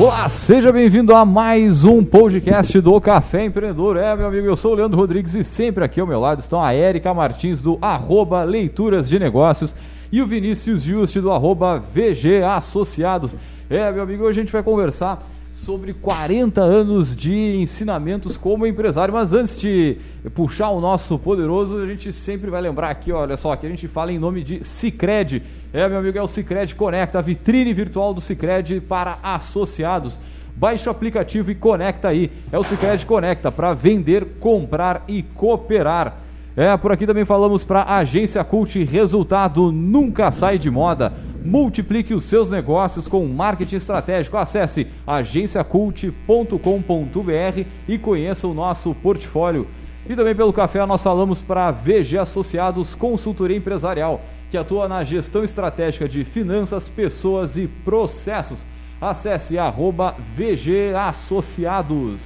Olá, seja bem-vindo a mais um podcast do Café Empreendedor. É, meu amigo, eu sou o Leandro Rodrigues e sempre aqui ao meu lado estão a Érica Martins do arroba Leituras de Negócios e o Vinícius Juste do arroba VG Associados. É, meu amigo, hoje a gente vai conversar sobre 40 anos de ensinamentos como empresário. Mas antes de puxar o nosso poderoso, a gente sempre vai lembrar aqui, olha só, que a gente fala em nome de Cicred. É, meu amigo, é o Cicred Conecta, a vitrine virtual do Cicred para associados. Baixe o aplicativo e conecta aí. É o Cicred Conecta para vender, comprar e cooperar. É, por aqui também falamos para a Agência Cult, resultado nunca sai de moda. Multiplique os seus negócios com marketing estratégico. Acesse agenciacult.com.br e conheça o nosso portfólio. E também pelo café nós falamos para VG Associados Consultoria Empresarial, que atua na gestão estratégica de finanças, pessoas e processos. Acesse arroba VG Associados.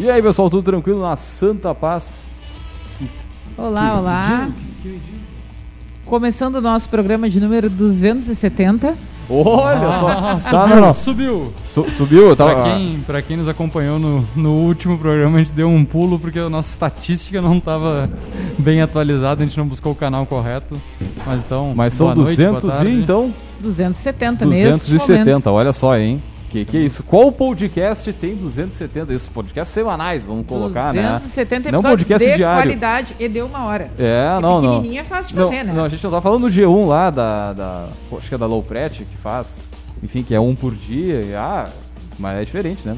E aí, pessoal, tudo tranquilo na Santa Paz? Olá, olá. Começando o nosso programa de número 270. Olha só, Ah, tá, não, não. Subiu. Su- subiu? Tá, Pra quem, pra quem nos acompanhou no, no último programa, a gente deu um pulo porque a nossa estatística não estava bem atualizada, a gente não buscou o canal correto. Mas então, Mas são boa noite, 200 boa tarde. e então 270 neste momento. 270, olha só, hein? Que que é isso? Qual podcast tem 270? Esses podcasts semanais, vamos colocar, né? 270 Não episódios podcast de diário. qualidade e deu uma hora. É, É não, não. é fácil de Não, fazer, né? não, a gente não tá falando do G1 lá, da, da acho que é da Low Pret que faz, enfim, que é um por dia, e, ah, mas é diferente, né?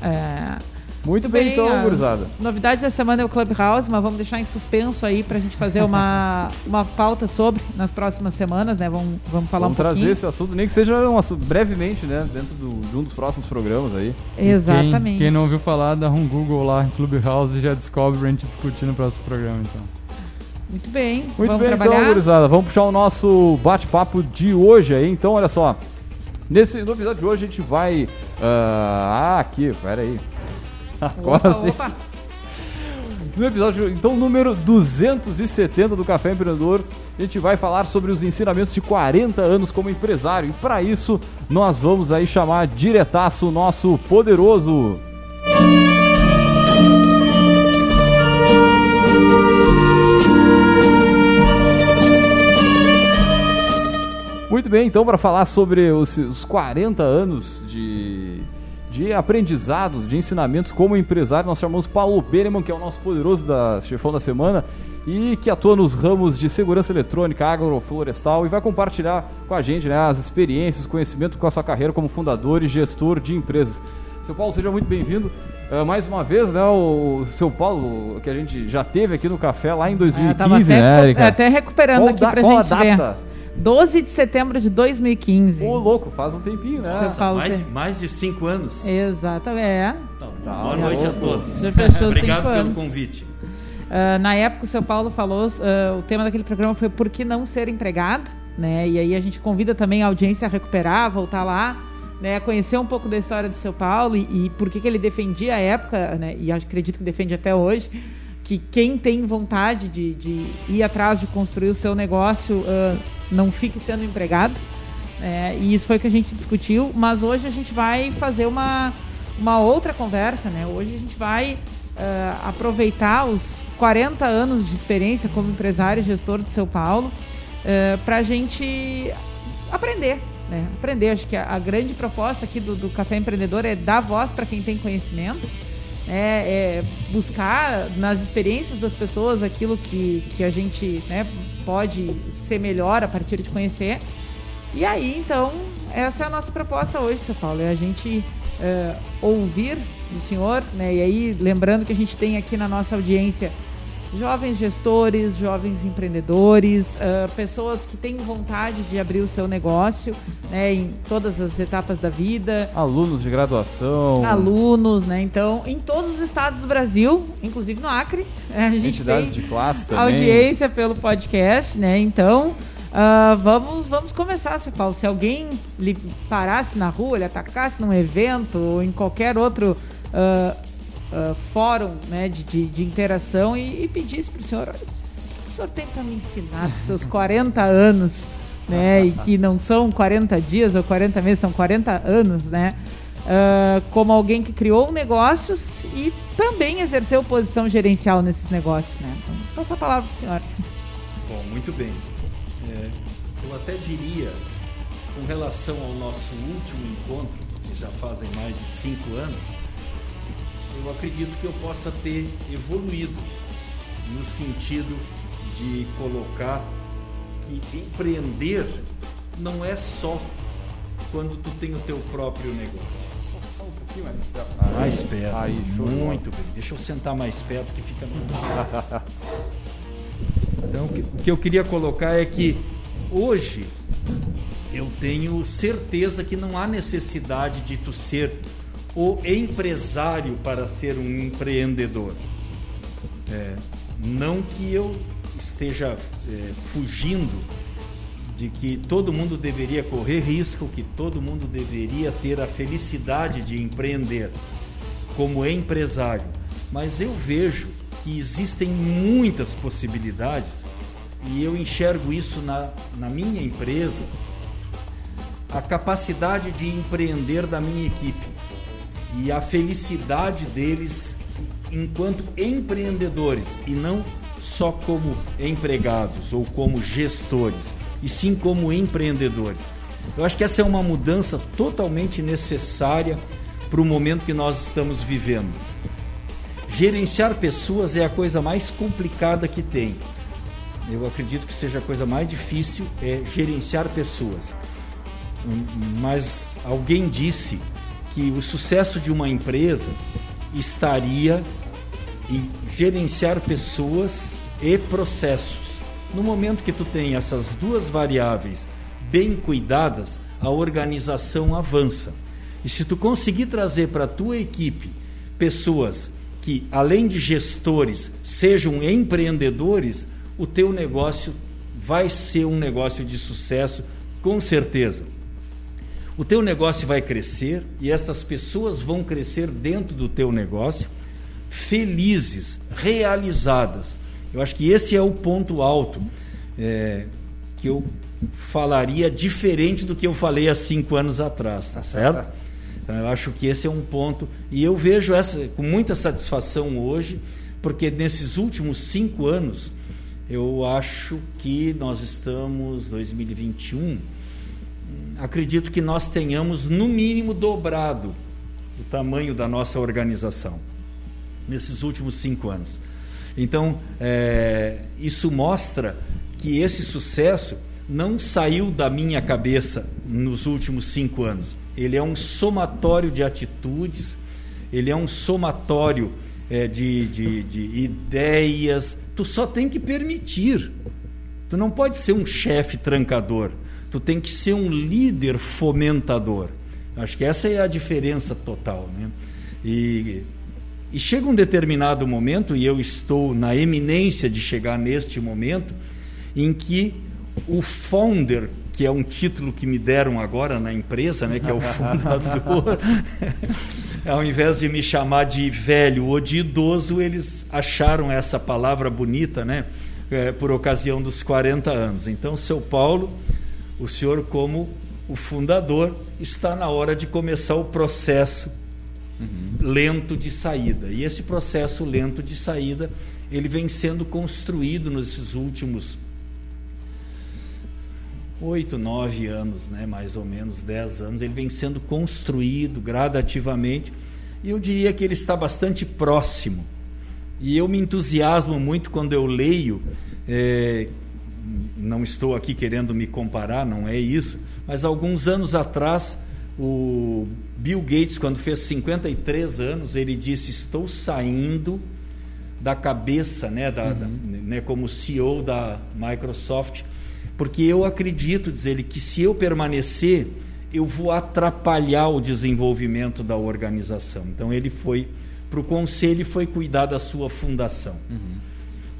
É, Muito bem, bem, então, gurizada. Novidade da semana é o Clubhouse, mas vamos deixar em suspenso aí pra gente fazer uma, uma pauta sobre nas próximas semanas, né? Vamos, vamos falar Vamos um trazer pouquinho. esse assunto, nem que seja um assunto brevemente, né? Dentro do- de um dos próximos programas aí. Exatamente. Quem, quem não ouviu falar, dá um Google lá em Clubhouse e já descobre pra gente discutir no próximo programa, então. Muito bem. Muito vamos bem, trabalhar. então, gurizada. Vamos puxar o nosso bate-papo de hoje aí. Então, olha só. Nesse, no episódio de hoje a gente vai. ah, aqui, pera aí. Agora Opa, sim. opa. No episódio, então, número 270 do Café Empreendedor, a gente vai falar sobre os ensinamentos de 40 anos como empresário. E para isso, nós vamos aí chamar diretaço o nosso poderoso. Muito bem, então, para falar sobre os, os 40 anos de, de aprendizados, de ensinamentos como empresário, nós chamamos Paulo Beneman, que é o nosso poderoso da chefão da semana e que atua nos ramos de segurança eletrônica, agroflorestal e vai compartilhar com a gente né, as experiências, conhecimento com a sua carreira como fundador e gestor de empresas. Seu Paulo, seja muito bem-vindo. Eh, mais uma vez, né, o seu Paulo, que a gente já teve aqui no café lá em É, 2015, tava até, né, Erika? até recuperando Qual aqui da- pra qual a gente ver. Data? 12 de setembro de 2015. Ô, louco, faz um tempinho, né? Paulo mais, tem- de, mais de cinco anos. Exatamente. É. Tá, Tá, boa noite a vou- todos. Obrigado pelo anos. convite. Ah, na época, o seu Paulo falou, ah, o tema daquele programa foi Por que não ser empregado? Né? E aí a gente convida também a audiência a recuperar, voltar lá, né? conhecer um pouco da história do seu Paulo e, e por que, que ele defendia à época, né? e acredito que defende até hoje, que quem tem vontade de, de ir atrás de construir o seu negócio ah, não fique sendo empregado. É, e isso foi o que a gente discutiu, mas hoje a gente vai fazer uma, uma outra conversa, né? Hoje a gente vai ah, aproveitar os 40 anos de experiência como empresário e gestor de São Paulo para a gente aprender, né? Aprender. Acho que a, a grande proposta aqui do, do Café Empreendedor é dar voz para quem tem conhecimento, né? é buscar nas experiências das pessoas aquilo que, que a gente né, pode ser melhor a partir de conhecer. E aí, então, essa é a nossa proposta hoje, seu Paulo, é a gente eh, ouvir do senhor, né? E aí, lembrando que a gente tem aqui na nossa audiência jovens gestores, jovens empreendedores, ah, pessoas que têm vontade de abrir o seu negócio, né? Em todas as etapas da vida, Alunos de graduação, alunos, né? Então, em todos os estados do Brasil, inclusive no Acre, a gente entidades tem de classe também. audiência pelo podcast, né? Então, ah, vamos, vamos começar, seu Paulo. Se alguém lhe parasse na rua, lhe atacasse num evento ou em qualquer outro ah, ah, fórum né, de, de, de interação e, e pedisse para o senhor, o senhor tem para me ensinar dos seus 40 anos, né? E que não são 40 dias ou 40 meses, são 40 anos, né? Uh, como alguém que criou negócios e também exerceu posição gerencial nesses negócios, né? Então, passo a palavra para o senhor. Bom, muito bem. É, eu até diria, com relação ao nosso último encontro, que já fazem mais de cinco anos, eu acredito que eu possa ter evoluído no sentido de colocar que empreender não é só quando tu tem o teu próprio negócio. Um pouquinho mais perto. Ah, mais perto. Aí, Muito bem. Deixa eu sentar mais perto que fica melhor. Então, o que eu queria colocar é que hoje eu tenho certeza que não há necessidade de tu ser o empresário para ser um empreendedor. É, não que eu esteja é, fugindo de que todo mundo deveria correr risco, que todo mundo deveria ter a felicidade de empreender como empresário. Mas eu vejo que existem muitas possibilidades e eu enxergo isso na, na minha empresa, a capacidade de empreender da minha equipe e a felicidade deles enquanto empreendedores e não só como empregados ou como gestores, e sim como empreendedores. Eu acho que essa é uma mudança totalmente necessária para o momento que nós estamos vivendo. Gerenciar pessoas é a coisa mais complicada que tem. Eu acredito que seja a coisa mais difícil é gerenciar pessoas. Mas alguém disse que o sucesso de uma empresa estaria em gerenciar pessoas e processos. No momento que tu tem essas duas variáveis bem cuidadas, a organização avança. E se tu conseguir trazer para a tua equipe pessoas que, além de gestores, sejam empreendedores, o teu negócio vai ser um negócio de sucesso, com certeza. O teu negócio vai crescer e essas pessoas vão crescer dentro do teu negócio, felizes, realizadas. Eu acho que esse é o ponto alto é, que eu falaria diferente do que eu falei há cinco anos atrás, tá certo? Então, eu acho que esse é um ponto e eu vejo essa com muita satisfação hoje, porque nesses últimos cinco anos eu acho que nós estamos 2021 acredito que nós tenhamos, no mínimo, dobrado o tamanho da nossa organização nesses últimos cinco anos. Então, é, isso mostra que esse sucesso não saiu da minha cabeça nos últimos cinco anos. Ele é um somatório de atitudes, ele é um somatório é, de, de, de ideias. Tu só tem que permitir. Tu não pode ser um chefe trancador tu tem que ser um líder fomentador. Acho que essa é a diferença total. Né? E, e chega um determinado momento, e eu estou na eminência de chegar neste momento, em que o founder, que é um título que me deram agora na empresa, né, que é o fundador, ao invés de me chamar de velho ou de idoso, eles acharam essa palavra bonita, né, é, por ocasião dos 40 anos. Então, seu Paulo, o senhor, como o fundador, está na hora de começar o processo lento de saída. E esse processo lento de saída, ele vem sendo construído nesses últimos oito, nove anos, né, mais ou menos dez anos. Ele vem sendo construído gradativamente e eu diria que ele está bastante próximo. E eu me entusiasmo muito quando eu leio é, não estou aqui querendo me comparar, não é isso, mas alguns anos atrás, o Bill Gates, quando fez 53 anos, ele disse: Estou saindo da cabeça, né, da, uhum. da, né, como CEO da Microsoft, porque eu acredito, diz ele, que se eu permanecer, eu vou atrapalhar o desenvolvimento da organização. Então ele foi para o conselho e foi cuidar da sua fundação. Uhum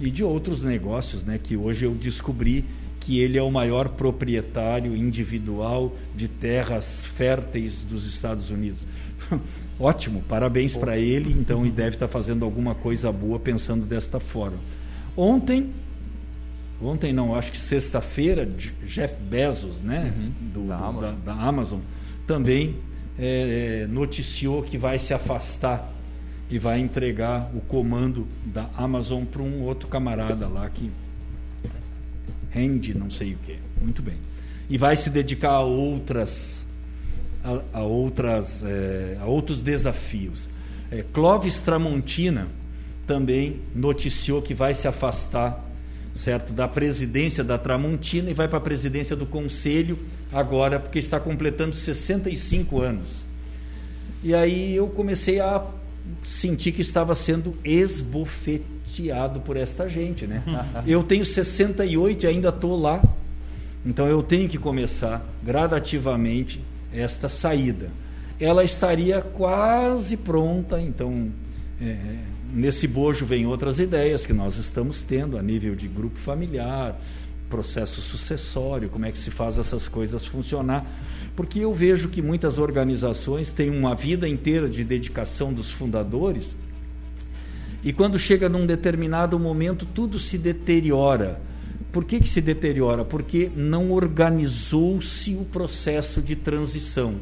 e de outros negócios, né, que hoje eu descobri que ele é o maior proprietário individual de terras férteis dos Estados Unidos. Ótimo, parabéns para ele, então, e deve estar fazendo alguma coisa boa pensando desta forma. Ontem ontem não, acho que sexta-feira, Jeff Bezos, né, uhum. Do, da, Amazon. Da, da, Amazon. também é, noticiou que vai se afastar e vai entregar o comando da Amazon para um outro camarada lá que rende não sei o que. Muito bem. E vai se dedicar a outras a, a outras é, a outros desafios. É, Clóvis Tramontina também noticiou que vai se afastar certo da presidência da Tramontina e vai para a presidência do conselho agora porque está completando 65 anos. E aí eu comecei a sentir que estava sendo esbofeteado por esta gente, né? Eu tenho 68 e ainda estou lá. Então eu tenho que começar gradativamente esta saída. Ela estaria quase pronta, então é, nesse bojo vem outras ideias que nós estamos tendo a nível de grupo familiar, processo sucessório, como é que se faz essas coisas funcionar. Porque eu vejo que muitas organizações têm uma vida inteira de dedicação dos fundadores e quando chega num determinado momento tudo se deteriora. Por que, que se deteriora? Porque não organizou-se o processo de transição.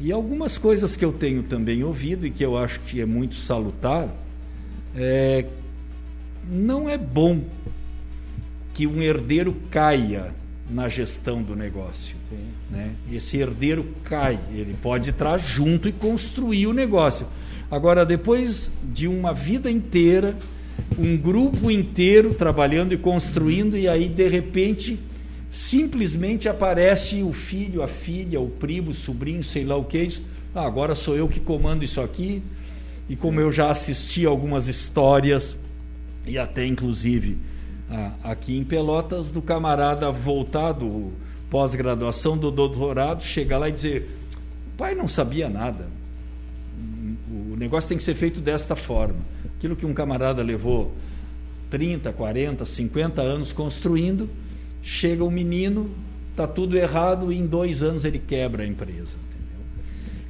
E algumas coisas que eu tenho também ouvido e que eu acho que é muito salutar, é, não é bom que um herdeiro caia na gestão do negócio. Né? Esse herdeiro cai, ele pode entrar junto e construir o negócio. Agora, depois de uma vida inteira, um grupo inteiro trabalhando e construindo, e aí, de repente, simplesmente aparece o filho, a filha, o primo, o sobrinho, sei lá o que é isso. Ah, agora sou eu que comando isso aqui. E como Sim. eu já assisti algumas histórias, e até inclusive aqui em Pelotas, do camarada voltado, pós-graduação do doutorado, chegar lá e dizer: pai não sabia nada. O negócio tem que ser feito desta forma. Aquilo que um camarada levou 30, 40, 50 anos construindo, chega o um menino, está tudo errado e em dois anos ele quebra a empresa.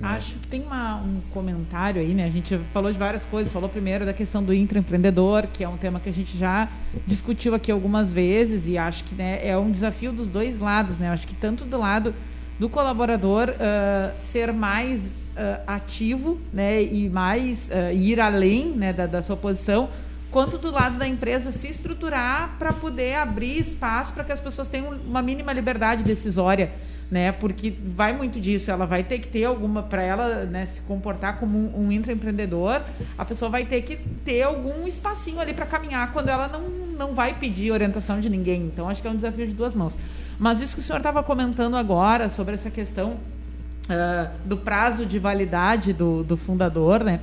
Acho que tem uma, um comentário aí, né? A gente falou de várias coisas. Falou primeiro da questão do intraempreendedor, que é um tema que a gente já discutiu aqui algumas vezes e acho que né, é um desafio dos dois lados, né? Acho que tanto do lado do colaborador uh, ser mais uh, ativo, né? E mais uh, ir além, né? Da, da sua posição, quanto do lado da empresa se estruturar para poder abrir espaço para que as pessoas tenham uma mínima liberdade decisória né? Porque vai muito disso, ela vai ter que ter alguma para ela, né, se comportar como um, um intraempreendedor, a pessoa vai ter que ter algum espacinho ali para caminhar quando ela não, não vai pedir orientação de ninguém. Então acho que é um desafio de duas mãos. Mas isso que o senhor estava comentando agora sobre essa questão uh, do prazo de validade do, do fundador, né?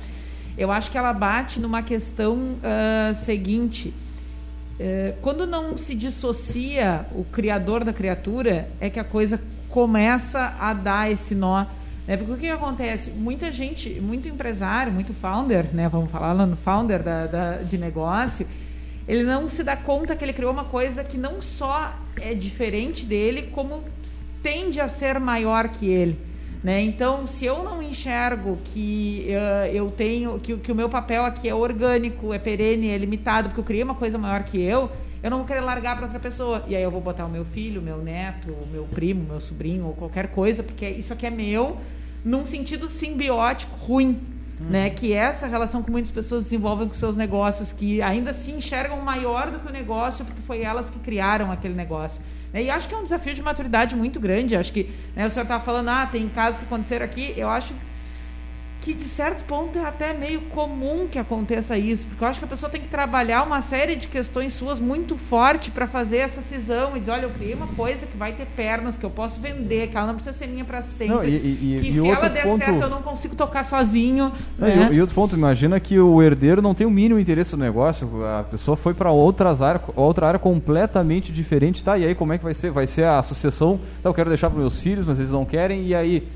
Eu acho que ela bate numa questão uh, seguinte. Uh, quando não se dissocia o criador da criatura, é que a coisa começa a dar esse nó. Né? Porque o que acontece? Muita gente, muito empresário, muito founder, né? vamos falar lá no founder da, da, de negócio, ele não se dá conta que ele criou uma coisa que não só é diferente dele, como tende a ser maior que ele. Né? Então, se eu não enxergo que uh, eu tenho, que, que o meu papel aqui é orgânico, é perene, é limitado, porque eu criei uma coisa maior que eu, eu não vou querer largar para outra pessoa. E aí eu vou botar o meu filho, o meu neto, o meu primo, o meu sobrinho, ou qualquer coisa, porque isso aqui é meu, num sentido simbiótico ruim. Uhum. Né, que essa relação que muitas pessoas desenvolvem com seus negócios, que ainda se enxergam maior do que o negócio, porque foi elas que criaram aquele negócio. Né, e acho que é um desafio de maturidade muito grande. Acho que né, o senhor estava falando, ah, tem casos que aconteceram aqui. Eu acho que de certo ponto é até meio comum que aconteça isso, porque eu acho que a pessoa tem que trabalhar uma série de questões suas muito forte para fazer essa cisão e dizer, olha, eu criei uma coisa que vai ter pernas, que eu posso vender, que ela não precisa ser minha para sempre, não, e, e, que e se ela der ponto... certo eu não consigo tocar sozinho. Não, né? e, outro ponto, imagina que o herdeiro não tem o mínimo interesse no negócio, a pessoa foi para outras áreas, outra área completamente diferente, tá? E aí como é que vai ser? Vai ser a sucessão, tá, eu quero deixar para meus filhos, mas eles não querem, e aí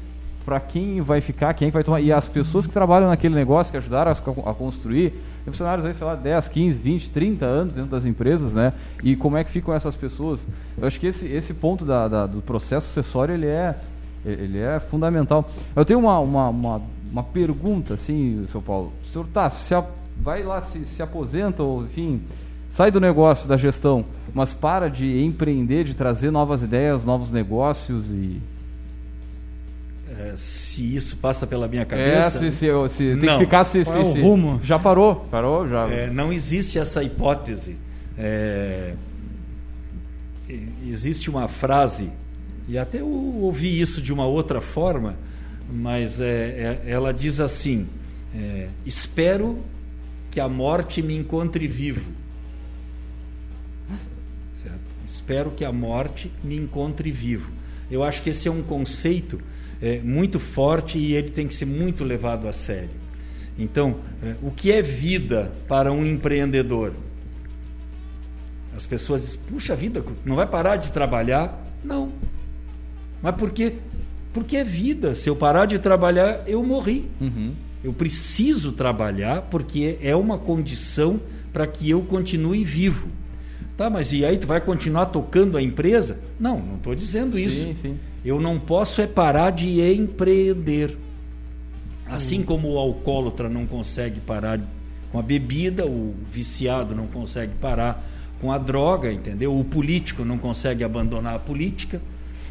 para quem vai ficar, quem vai tomar. E as pessoas que trabalham naquele negócio, que ajudaram a, a construir, tem funcionários aí, sei lá, 10, 15, 20, 30 anos dentro das empresas, né? E como é que ficam essas pessoas? Eu acho que esse, esse ponto da, da do processo sucessório, ele é, ele é fundamental. Eu tenho uma, uma, uma, uma pergunta, assim, seu Paulo. O senhor tá, se a, vai lá, se, se aposenta, ou enfim, sai do negócio, da gestão, mas para de empreender, de trazer novas ideias, novos negócios e é, se isso passa pela minha cabeça. É, se, se, se tem que ficar se, Qual é se, o rumo? Já parou, parou, já. É, não existe essa hipótese. É, existe uma frase, e até eu ouvi isso de uma outra forma, mas é, é ela diz assim: é, Espero que a morte me encontre vivo. Certo? Espero que a morte me encontre vivo. Eu acho que esse é um conceito é, muito forte e ele tem que ser muito levado a sério. Então, é, o que é vida para um empreendedor? As pessoas dizem, puxa vida, não vai parar de trabalhar? Não. Mas por quê? Porque é vida. Se eu parar de trabalhar, eu morri. Uhum. Eu preciso trabalhar porque é uma condição para que eu continue vivo. Tá, mas e aí tu vai continuar tocando a empresa? Não, não estou dizendo sim, isso. Sim. Eu não posso é parar de empreender. Assim como o alcoólatra não consegue parar com a bebida, o viciado não consegue parar com a droga, entendeu? O político não consegue abandonar a política.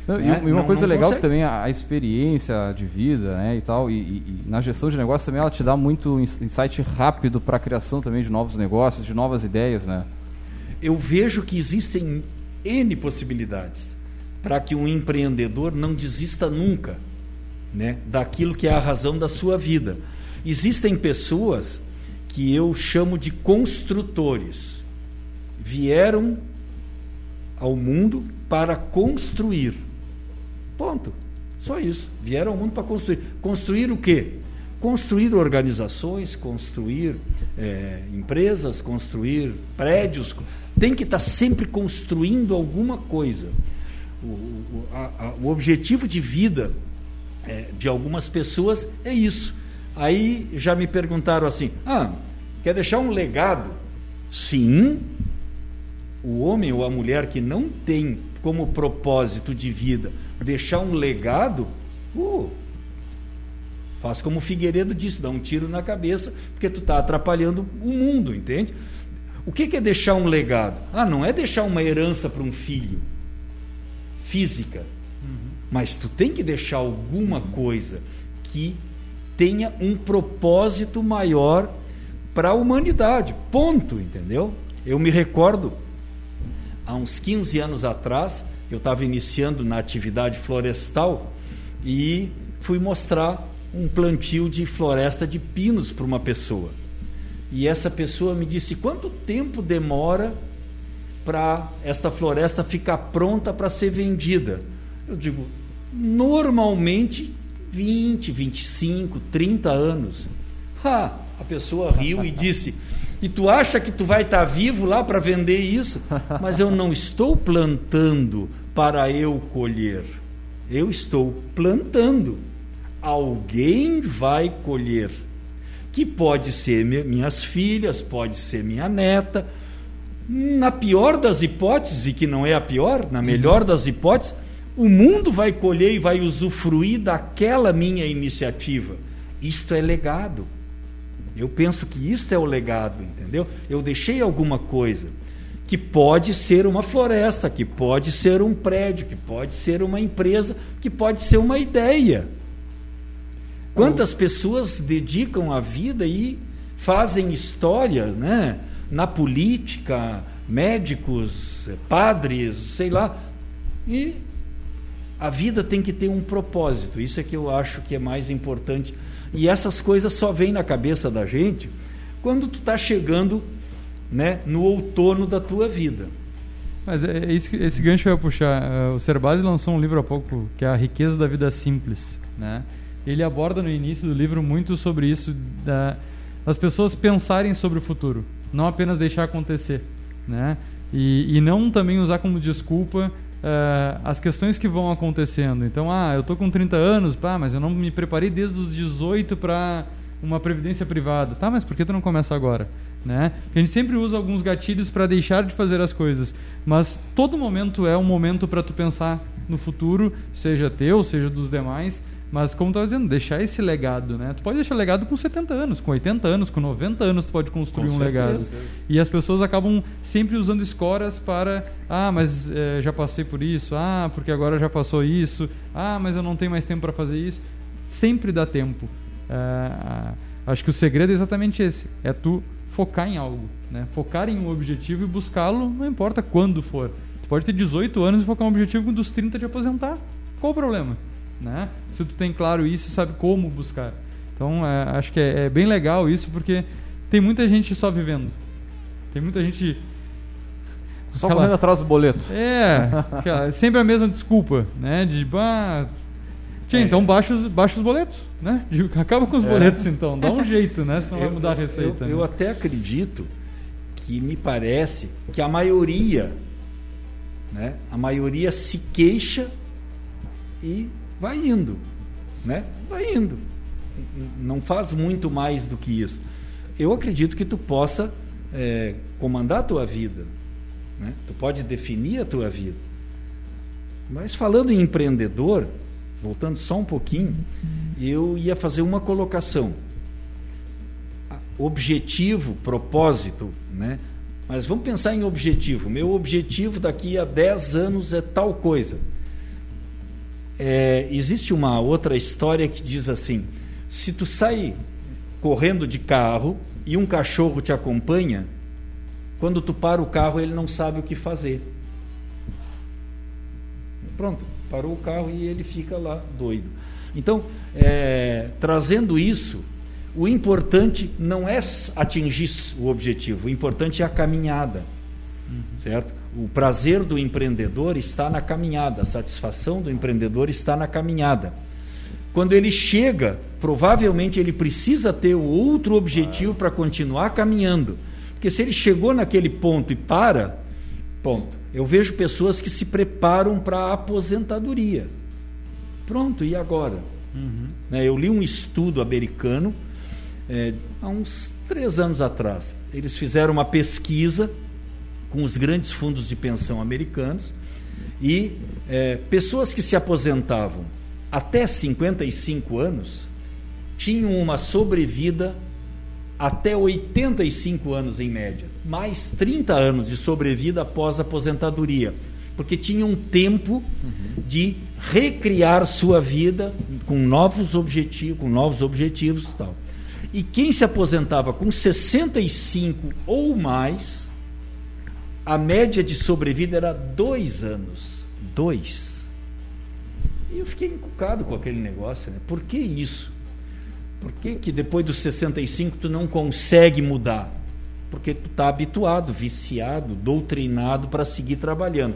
Não, né? E uma não, coisa não legal que também a, a, experiência de vida, né, e tal, e, e, e, na gestão de negócios também ela te dá muito insight rápido para a criação também de novos negócios, de novas ideias, né? Eu vejo que existem N possibilidades para que um empreendedor não desista nunca né, daquilo que é a razão da sua vida. Existem pessoas que eu chamo de construtores. Vieram ao mundo para construir. Ponto. Só isso. Vieram ao mundo para construir. Construir o quê? Construir organizações, construir é, empresas, construir prédios. Tem que estar sempre construindo alguma coisa o, o, a, o objetivo de vida é, de algumas pessoas é isso. Aí já me perguntaram assim: ah, quer deixar um legado? Sim. O homem ou a mulher que não tem como propósito de vida deixar um legado, uh, faz como o Figueiredo disse, dá um tiro na cabeça, porque tu está atrapalhando o mundo, entende? O que, que é deixar um legado? Ah, não é deixar uma herança para um filho física. Uhum. Mas tu tem que deixar alguma coisa que tenha um propósito maior para a humanidade. Ponto, entendeu? Eu me recordo, há uns 15 anos atrás, eu estava iniciando na atividade florestal e fui mostrar um plantio de floresta de pinos para uma pessoa. E essa pessoa me disse: quanto tempo demora para esta floresta ficar pronta para ser vendida? Eu digo, normalmente 20, 25, 30 anos. Ha, a pessoa riu e disse: E tu acha que tu vai estar tá vivo lá para vender isso? Mas eu não estou plantando para eu colher. Eu estou plantando. Alguém vai colher. Que pode ser minhas filhas, pode ser minha neta, na pior das hipóteses, e que não é a pior, na melhor das hipóteses, o mundo vai colher e vai usufruir daquela minha iniciativa. Isto é legado. Eu penso que isto é o legado, entendeu? Eu deixei alguma coisa que pode ser uma floresta, que pode ser um prédio, que pode ser uma empresa, que pode ser uma ideia. Quantas pessoas dedicam a vida e fazem história, né? na política, médicos, padres, sei lá. E a vida tem que ter um propósito. Isso é que eu acho que é mais importante. E essas coisas só vêm na cabeça da gente quando tu está chegando né, no outono da tua vida. Mas é, é isso, esse gancho eu ia puxar. Uh, o Cerbasi lançou um livro há pouco que é A Riqueza da Vida Simples. Né? Ele aborda no início do livro muito sobre isso, da, das pessoas pensarem sobre o futuro não apenas deixar acontecer, né? E, e não também usar como desculpa uh, as questões que vão acontecendo. Então, ah, eu tô com 30 anos, pá, mas eu não me preparei desde os 18 para uma previdência privada. Tá, mas por que tu não começa agora? Né? Porque a gente sempre usa alguns gatilhos para deixar de fazer as coisas, mas todo momento é um momento para tu pensar no futuro, seja teu, seja dos demais, Mas como tu dizendo, deixar esse legado, né? Tu pode deixar legado com 70 anos, com 80 anos, com 90 anos tu pode construir Com um certeza. legado. E as pessoas acabam sempre usando escoras para, ah, mas eh, já passei por isso, ah, porque agora já passou isso, ah, mas eu não tenho mais tempo para fazer isso. Sempre dá tempo. Ah, acho que o segredo é exatamente esse, é tu focar em algo, né? Focar em um objetivo e buscá-lo, não importa quando for. Tu pode ter 18 anos e focar um objetivo dos 30 de aposentar. Qual o problema? Né? Se tu tem claro isso e sabe como buscar. Então, é, acho que é, é bem legal isso, porque tem muita gente só vivendo. Tem muita gente. Só Aquela- correndo atrás do boleto. É, aquela- sempre a mesma desculpa, né? De, bah, Tia, É. então baixa os, baixa os boletos, né? Acaba com os É. boletos, então. Dá um jeito, né? Senão vai Eu- mudar a eu- receita. Eu, eu né? até acredito que me parece que a maioria, né, a maioria se queixa e vai indo, né? Vai indo. Não faz muito mais do que isso. Eu acredito que tu possa é, comandar a tua vida, né? Tu pode definir a tua vida. Mas falando em empreendedor, voltando só um pouquinho, eu ia fazer uma colocação objetivo, propósito, né? Mas vamos pensar em objetivo. Meu objetivo daqui a 10 anos é tal coisa. É, existe uma outra história que diz assim: se tu sai correndo de carro e um cachorro te acompanha, quando tu para o carro ele não sabe o que fazer. Pronto, parou o carro e ele fica lá doido. Então, é, trazendo isso, o importante não é atingir o objetivo, o importante é a caminhada, certo? O prazer do empreendedor está na caminhada, a satisfação do empreendedor está na caminhada. Quando ele chega, provavelmente ele precisa ter outro objetivo para continuar caminhando. Porque se ele chegou naquele ponto e para, ponto. Eu vejo pessoas que se preparam para a aposentadoria. Pronto, e agora? Né, Eu li um estudo americano é, há uns três anos atrás. Eles fizeram uma pesquisa com os grandes fundos de pensão americanos e é, pessoas que se aposentavam até 55 anos tinham uma sobrevida até 85 anos em média, mais 30 anos de sobrevida após a aposentadoria, porque tinham tempo de recriar sua vida com novos objetivos, com novos objetivos e tal. E quem se aposentava com 65 ou mais, a média de sobrevida era dois anos. Dois. E eu fiquei encucado com aquele negócio. Né? Por que isso? Por que, que depois dos 65 tu não consegue mudar? Porque tu está habituado, viciado, doutrinado para seguir trabalhando.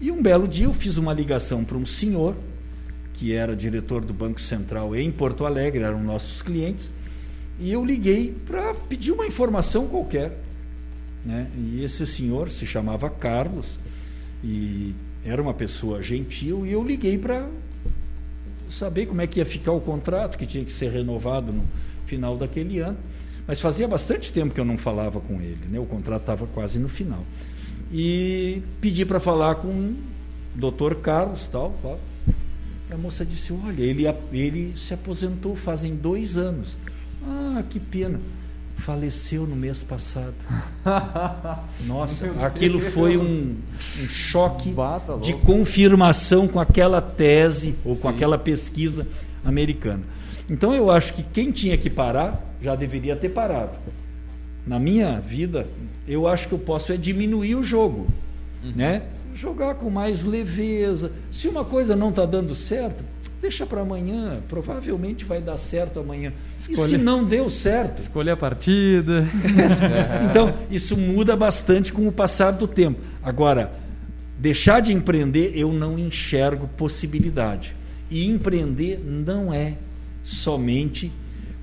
E um belo dia eu fiz uma ligação para um senhor, que era diretor do Banco Central em Porto Alegre, eram nossos clientes, e eu liguei para pedir uma informação qualquer. Né? E esse senhor se chamava Carlos, e era uma pessoa gentil, e eu liguei para saber como é que ia ficar o contrato, que tinha que ser renovado no final daquele ano. Mas fazia bastante tempo que eu não falava com ele, né? o contrato estava quase no final. E pedi para falar com o doutor Carlos, tal, tal. E a moça disse: Olha, ele, ele se aposentou fazem dois anos. Ah, que pena. Faleceu no mês passado. Nossa, aquilo foi um, um choque Bah, tá de confirmação com aquela tese ou com Sim. aquela pesquisa americana. Então eu acho que quem tinha que parar já deveria ter parado. Na minha vida, eu acho que eu posso é diminuir o jogo, Uhum. né? Jogar com mais leveza. Se uma coisa não está dando certo, deixa para amanhã. Provavelmente vai dar certo amanhã. E Escolher- se não deu certo, Escolher a partida. então, isso muda bastante com o passar do tempo. Agora, deixar de empreender, eu não enxergo possibilidade. E empreender não é somente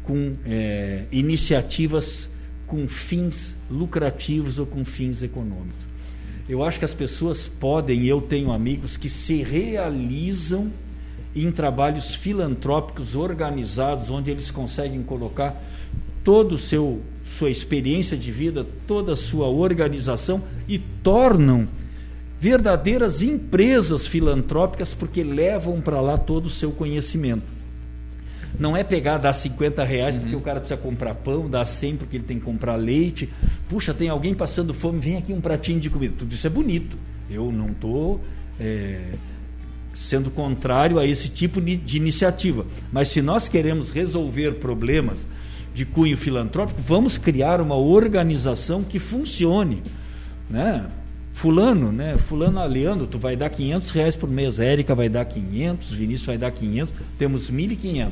com é, iniciativas com fins lucrativos ou com fins econômicos. Eu acho que as pessoas podem, e eu tenho amigos que se realizam em trabalhos filantrópicos organizados, onde eles conseguem colocar todo o seu sua experiência de vida, toda a sua organização e tornam verdadeiras empresas filantrópicas porque levam para lá todo o seu conhecimento. Não é pegar, dar 50 reais uhum. porque o cara precisa comprar pão, dar 100 porque ele tem que comprar leite. Puxa, tem alguém passando fome, vem aqui um pratinho de comida. Tudo isso é bonito. Eu não estou é, sendo contrário a esse tipo de, iniciativa. Mas se nós queremos resolver problemas de cunho filantrópico, vamos criar uma organização que funcione. Né? Fulano, né? Fulano Leandro, tu vai dar 500 reais por mês, Érica vai dar 500, Vinícius vai dar 500, temos 1.500.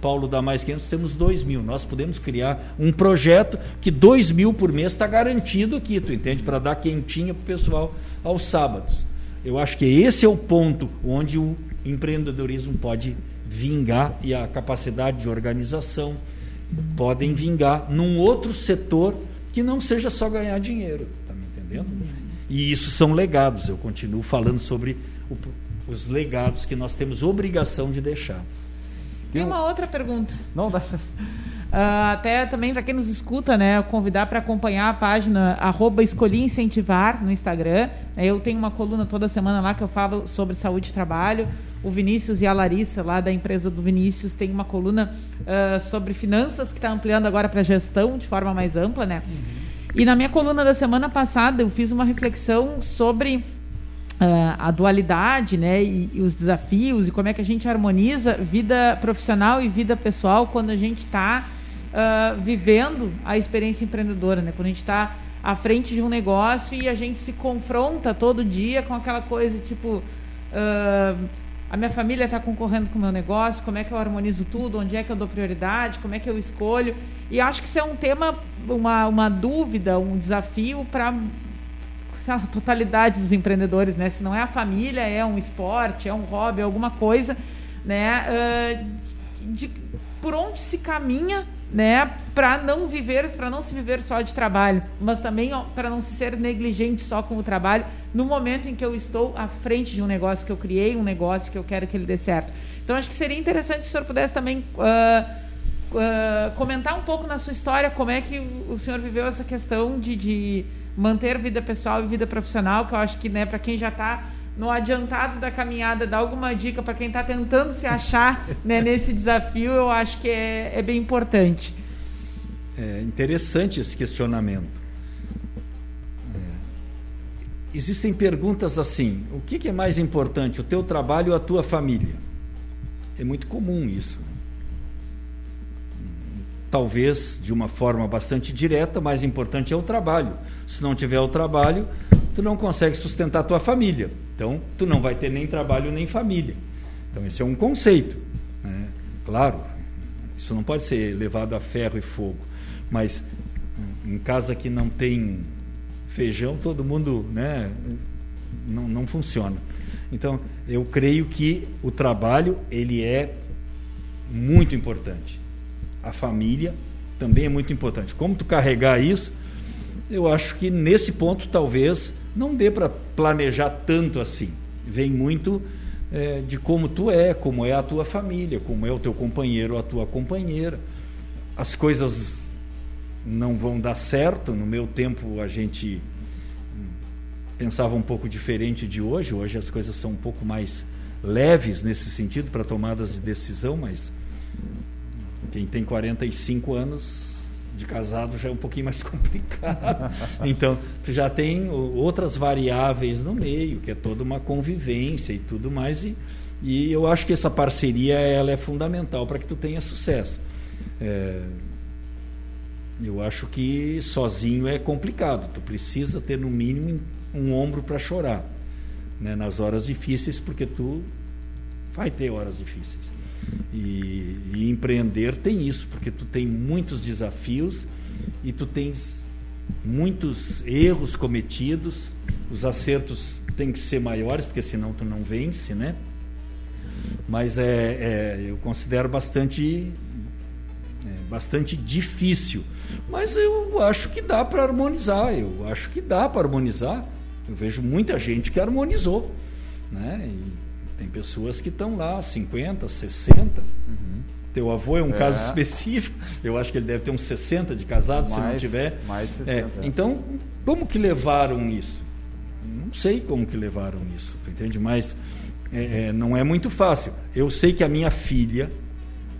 Paulo dá mais 500, temos 2 mil. Nós podemos criar um projeto que 2 mil por mês está garantido aqui, tu entende? Para dar quentinha para o pessoal aos sábados. Eu acho que esse é o ponto onde o empreendedorismo pode vingar e a capacidade de organização podem vingar num outro setor que não seja só ganhar dinheiro. Está me entendendo? E isso são legados. Eu continuo falando sobre o, os legados que nós temos obrigação de deixar. Tem uma outra pergunta. Não dá. Uh, até também para quem nos escuta, né, convidar para acompanhar a página arroba Escolhi Incentivar no Instagram. Eu tenho uma coluna toda semana lá que eu falo sobre saúde e trabalho. O Vinícius e a Larissa, lá da empresa do Vinícius, tem uma coluna uh, sobre finanças que está ampliando agora para gestão de forma mais ampla, né? Uhum. E na minha coluna da semana passada eu fiz uma reflexão sobre uh, a dualidade, né, e, e, os desafios e como é que a gente harmoniza vida profissional e vida pessoal quando a gente está uh, vivendo a experiência empreendedora, né? Quando a gente está à frente de um negócio e a gente se confronta todo dia com aquela coisa tipo uh, a minha família está concorrendo com o meu negócio, como é que eu harmonizo tudo, onde é que eu dou prioridade, como é que eu escolho. E acho que isso é um tema, uma, uma dúvida, um desafio para a totalidade dos empreendedores, né? Se não é a família, é um esporte, é um hobby, é alguma coisa, né? Uh, de, por onde se caminha né, para não viver, para não se viver só de trabalho, mas também para não se ser negligente só com o trabalho, no momento em que eu estou à frente de um negócio que eu criei, um negócio que eu quero que ele dê certo. Então acho que seria interessante se o senhor pudesse também uh, uh, comentar um pouco na sua história como é que o senhor viveu essa questão de, de manter vida pessoal e vida profissional, que eu acho que, né, para quem já está no adiantado da caminhada, dar alguma dica para quem está tentando se achar né, nesse desafio, eu acho que é, é bem importante. É interessante esse questionamento. É. Existem perguntas assim: o que, que é mais importante, o teu trabalho ou a tua família? É muito comum isso. Talvez de uma forma bastante direta, mais importante é o trabalho. Se não tiver o trabalho, tu não consegue sustentar tua família. Então, tu não vai ter nem trabalho nem família. Então, esse é um conceito. Né? Claro, isso não pode ser levado a ferro e fogo. Mas em casa que não tem feijão, todo mundo né, não, não funciona. Então, eu creio que o trabalho ele é muito importante. A família também é muito importante. Como tu carregar isso, eu acho que nesse ponto talvez não dê para planejar tanto assim. Vem muito é, de como tu é, como é a tua família, como é o teu companheiro, a tua companheira. As coisas não vão dar certo. No meu tempo a gente pensava um pouco diferente de hoje. Hoje as coisas são um pouco mais leves nesse sentido para tomadas de decisão, mas quem tem 45 anos de casado já é um pouquinho mais complicado. Então, tu já tem outras variáveis no meio, que é toda uma convivência e tudo mais. E, e eu acho que essa parceria ela é fundamental para que tu tenha sucesso. É, eu acho que sozinho é complicado. Tu precisa ter no mínimo um ombro para chorar né, nas horas difíceis, porque tu vai ter horas difíceis. E, e, empreender tem isso, porque tu tem muitos desafios e tu tens muitos erros cometidos, os acertos têm que ser maiores, porque senão tu não vence, né? Mas é, é eu considero bastante, é, bastante difícil. Mas eu acho que dá para harmonizar, eu acho que dá para harmonizar. Eu vejo muita gente que harmonizou, né? E, tem pessoas que estão lá, 50, 60. Uhum. Teu avô é um é. caso específico. Eu acho que ele deve ter uns 60 de casado, mais, se não tiver. Mais 60. É. Então, como que levaram isso? Não sei como que levaram isso, entende? Mas é, é, não é muito fácil. Eu sei que a minha filha,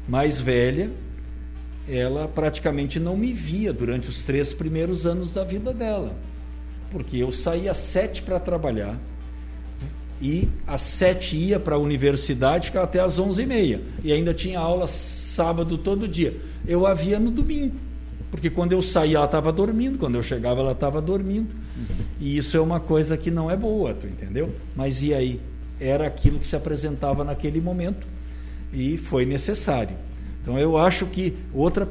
mais velha, ela praticamente não me via durante os três primeiros anos da vida dela. Porque eu saía às sete para trabalhar e às sete ia para a universidade até às onze e meia. E ainda tinha aula sábado todo dia. Eu a via no domingo. Porque quando eu saía ela estava dormindo, quando eu chegava ela estava dormindo. E isso é uma coisa que não é boa, tu entendeu? Mas e aí? Era aquilo que se apresentava naquele momento e foi necessário. Então eu acho que outra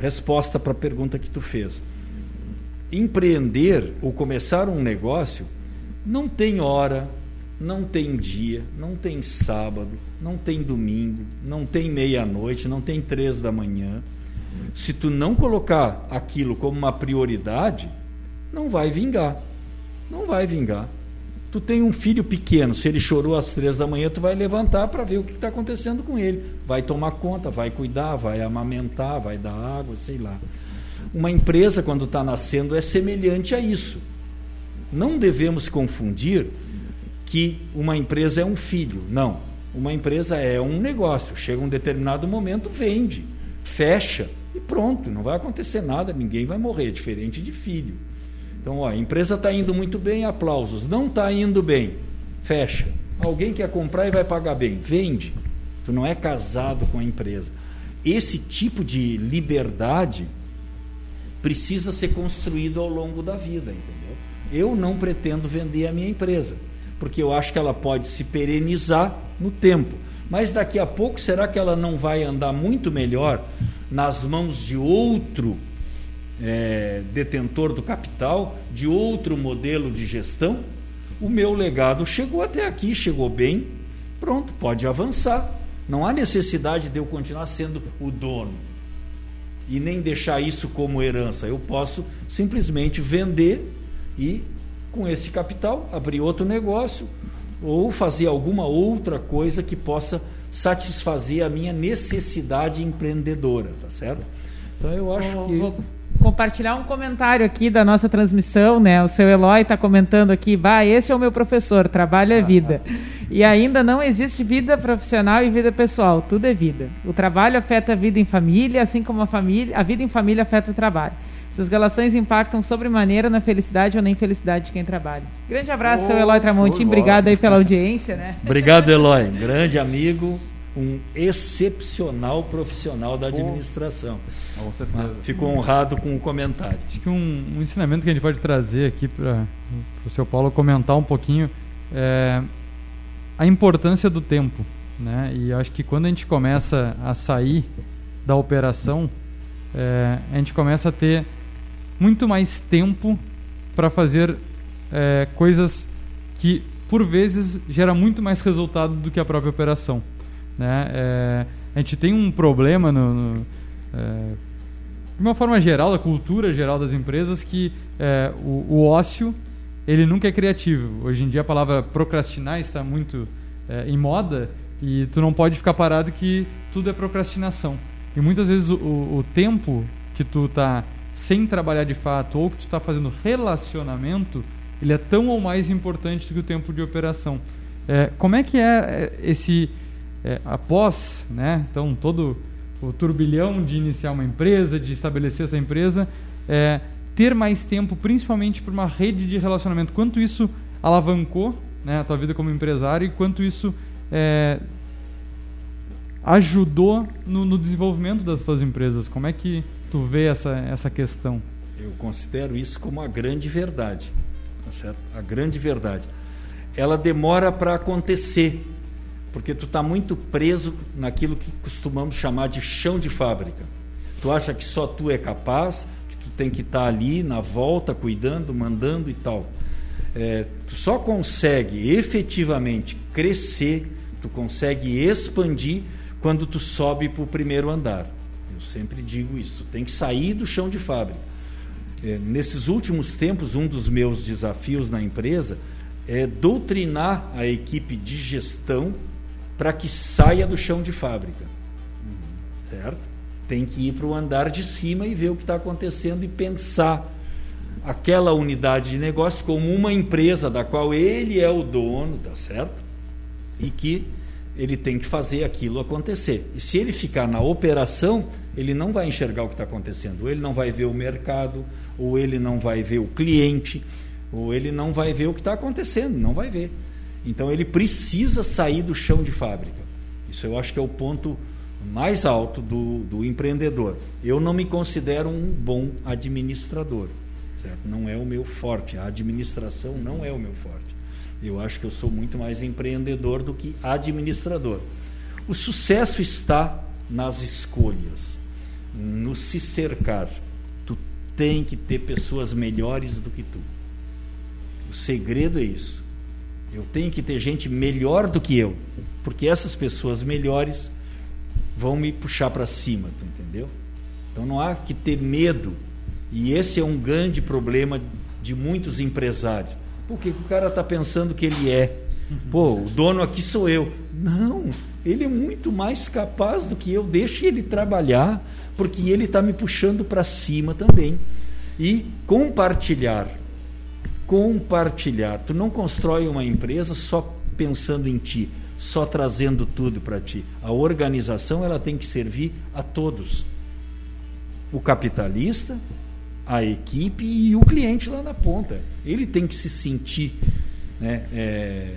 resposta para a pergunta que tu fez. Empreender ou começar um negócio não tem hora, não tem dia, não tem sábado, não tem domingo, não tem meia-noite, não tem três da manhã. Se tu não colocar aquilo como uma prioridade, não vai vingar. Não vai vingar. Tu tem um filho pequeno, se ele chorou às três da manhã, tu vai levantar para ver o que está acontecendo com ele. Vai tomar conta, vai cuidar, vai amamentar, vai dar água, sei lá. Uma empresa, quando está nascendo, é semelhante a isso. Não devemos confundir que uma empresa é um filho. Não. Uma empresa é um negócio. Chega um determinado momento, vende, fecha e pronto. Não vai acontecer nada, ninguém vai morrer, diferente de filho. Então, ó, a empresa está indo muito bem, aplausos. Não está indo bem, fecha. Alguém quer comprar e vai pagar bem, vende. Tu não é casado com a empresa. Esse tipo de liberdade precisa ser construído ao longo da vida, entendeu? Eu não pretendo vender a minha empresa, porque eu acho que ela pode se perenizar no tempo. Mas daqui a pouco, será que ela não vai andar muito melhor nas mãos de outro é, detentor do capital, de outro modelo de gestão, o meu legado chegou até aqui, chegou bem, pronto, pode avançar. Não há necessidade de eu continuar sendo o dono e nem deixar isso como herança. Eu posso simplesmente vender e, com esse capital, abrir outro negócio ou fazer alguma outra coisa que possa satisfazer a minha necessidade empreendedora, tá certo? Então eu acho que compartilhar um comentário aqui da nossa transmissão, né? O seu Eloy está comentando aqui, bah, esse é o meu professor, trabalho é vida. E ainda não existe vida profissional e vida pessoal, tudo é vida. O trabalho afeta a vida em família, assim como a família, a vida em família afeta o trabalho. Essas relações impactam sobremaneira na felicidade ou na infelicidade de quem trabalha. Grande abraço, oh, seu Eloy Tramontim, obrigado aí pela audiência, né? Obrigado, Eloy, grande amigo um excepcional profissional da administração. Com certeza. Fico honrado com o comentário. Acho que um, um ensinamento que a gente pode trazer aqui para o seu Paulo comentar um pouquinho é a importância do tempo. Né? E acho que quando a gente começa a sair da operação, é, a gente começa a ter muito mais tempo para fazer é, coisas que, por vezes, gera muito mais resultado do que a própria operação. Né? É, a gente tem um problema no, no é, de uma forma geral, da cultura geral das empresas, que é, o, o, ócio ele nunca é criativo. Hoje em dia a palavra procrastinar está muito é, em moda e tu não pode ficar parado que tudo é procrastinação. E muitas vezes o, o tempo que tu está sem trabalhar de fato ou que tu está fazendo relacionamento, ele é tão ou mais importante do que o tempo de operação. É, como é que é, é esse é, após, né, então todo o turbilhão de iniciar uma empresa, de estabelecer essa empresa, é, ter mais tempo, principalmente para uma rede de relacionamento. Quanto isso alavancou né, a tua vida como empresário e quanto isso é, ajudou no, no, desenvolvimento das tuas empresas? Como é que tu vê essa, essa questão? Eu considero isso como a grande verdade, tá certo? A grande verdade. Ela demora para acontecer, porque tu está muito preso naquilo que costumamos chamar de chão de fábrica. Tu acha que só tu é capaz, que tu tem que estar tá ali na volta, cuidando, mandando e tal. É, tu só consegue efetivamente crescer, tu consegue expandir quando tu sobe para o primeiro andar. Eu sempre digo isso, tem que sair do chão de fábrica. É, nesses últimos tempos, um dos meus desafios na empresa é doutrinar a equipe de gestão para que saia do chão de fábrica. Certo? Tem que ir para o andar de cima e ver o que está acontecendo e pensar aquela unidade de negócio como uma empresa da qual ele é o dono, tá certo? E que ele tem que fazer aquilo acontecer. E se ele ficar na operação, ele não vai enxergar o que está acontecendo. Ou ele não vai ver o mercado, ou ele não vai ver o cliente, ou ele não vai ver o que está acontecendo, não vai ver. Então ele precisa sair do chão de fábrica. Isso eu acho que é o ponto mais alto do, do empreendedor. Eu não me considero um bom administrador. Certo? Não é o meu forte. A administração não é o meu forte. Eu acho que eu sou muito mais empreendedor do que administrador. O sucesso está nas escolhas, no se cercar. Tu tem que ter pessoas melhores do que tu. O segredo é isso. Eu tenho que ter gente melhor do que eu, porque essas pessoas melhores vão me puxar para cima, tu entendeu? Então não há que ter medo. E esse é um grande problema de muitos empresários porque o cara está pensando que ele é. Pô, o dono aqui sou eu. Não, ele é muito mais capaz do que eu. Deixe ele trabalhar, porque ele está me puxando para cima também. E compartilhar. Compartilhar. Tu não constrói uma empresa só pensando em ti, só trazendo tudo para ti. A organização ela tem que servir a todos. O capitalista, a equipe e o cliente lá na ponta. Ele tem que se sentir né, é,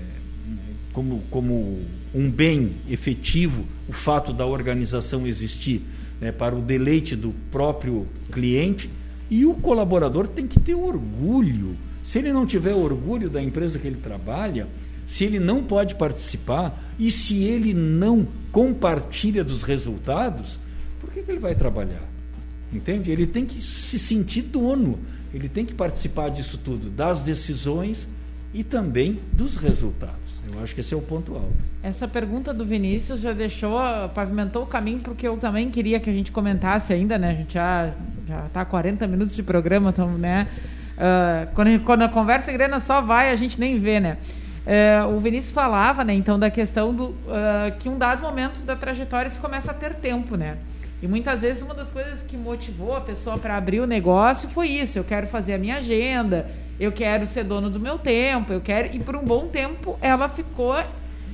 como, como um bem efetivo o fato da organização existir né, para o deleite do próprio cliente e o colaborador tem que ter orgulho. Se ele não tiver orgulho da empresa que ele trabalha, se ele não pode participar e se ele não compartilha dos resultados, por que, que ele vai trabalhar? Entende? Ele tem que se sentir dono, ele tem que participar disso tudo, das decisões e também dos resultados. Eu acho que esse é o ponto alto. Essa pergunta do Vinícius já deixou, pavimentou o caminho porque eu também queria que a gente comentasse ainda, né? A gente já já está 40 minutos de programa, então, né? Uh, quando, quando a conversa grana só vai, a gente nem vê, né? Uh, o Vinícius falava, né? Então da questão do uh, que um dado momento da trajetória se começa a ter tempo, né? E muitas vezes uma das coisas que motivou a pessoa para abrir o negócio foi isso: eu quero fazer a minha agenda, eu quero ser dono do meu tempo, eu quero. E por um bom tempo ela ficou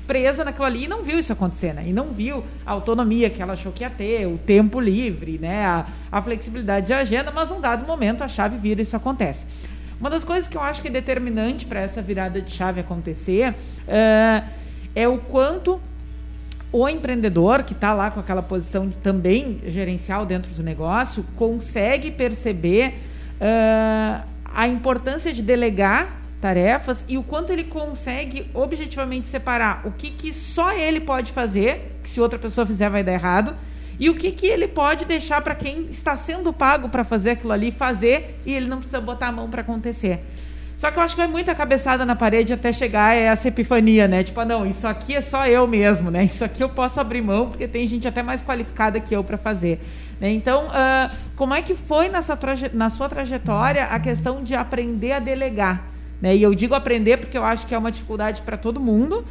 presa naquilo ali e não viu isso acontecer, né? E não viu a autonomia que ela achou que ia ter, o tempo livre, né? A, a flexibilidade de agenda, mas num dado momento a chave vira e isso acontece. Uma das coisas que eu acho que é determinante para essa virada de chave acontecer uh, é o quanto o empreendedor que está lá com aquela posição também gerencial dentro do negócio consegue perceber uh, a importância de delegar tarefas e o quanto ele consegue objetivamente separar o que, que só ele pode fazer, que se outra pessoa fizer vai dar errado, e o que, que ele pode deixar para quem está sendo pago para fazer aquilo ali fazer e ele não precisa botar a mão para acontecer. Só que eu acho que vai muita cabeçada na parede até chegar essa epifania, né? Tipo, ah, não, isso aqui é só eu mesmo, né? Isso aqui eu posso abrir mão, porque tem gente até mais qualificada que eu para fazer. Né? Então, uh, como é que foi nessa na sua trajetória a questão de aprender a delegar? Né? E eu digo aprender porque eu acho que é uma dificuldade para todo mundo.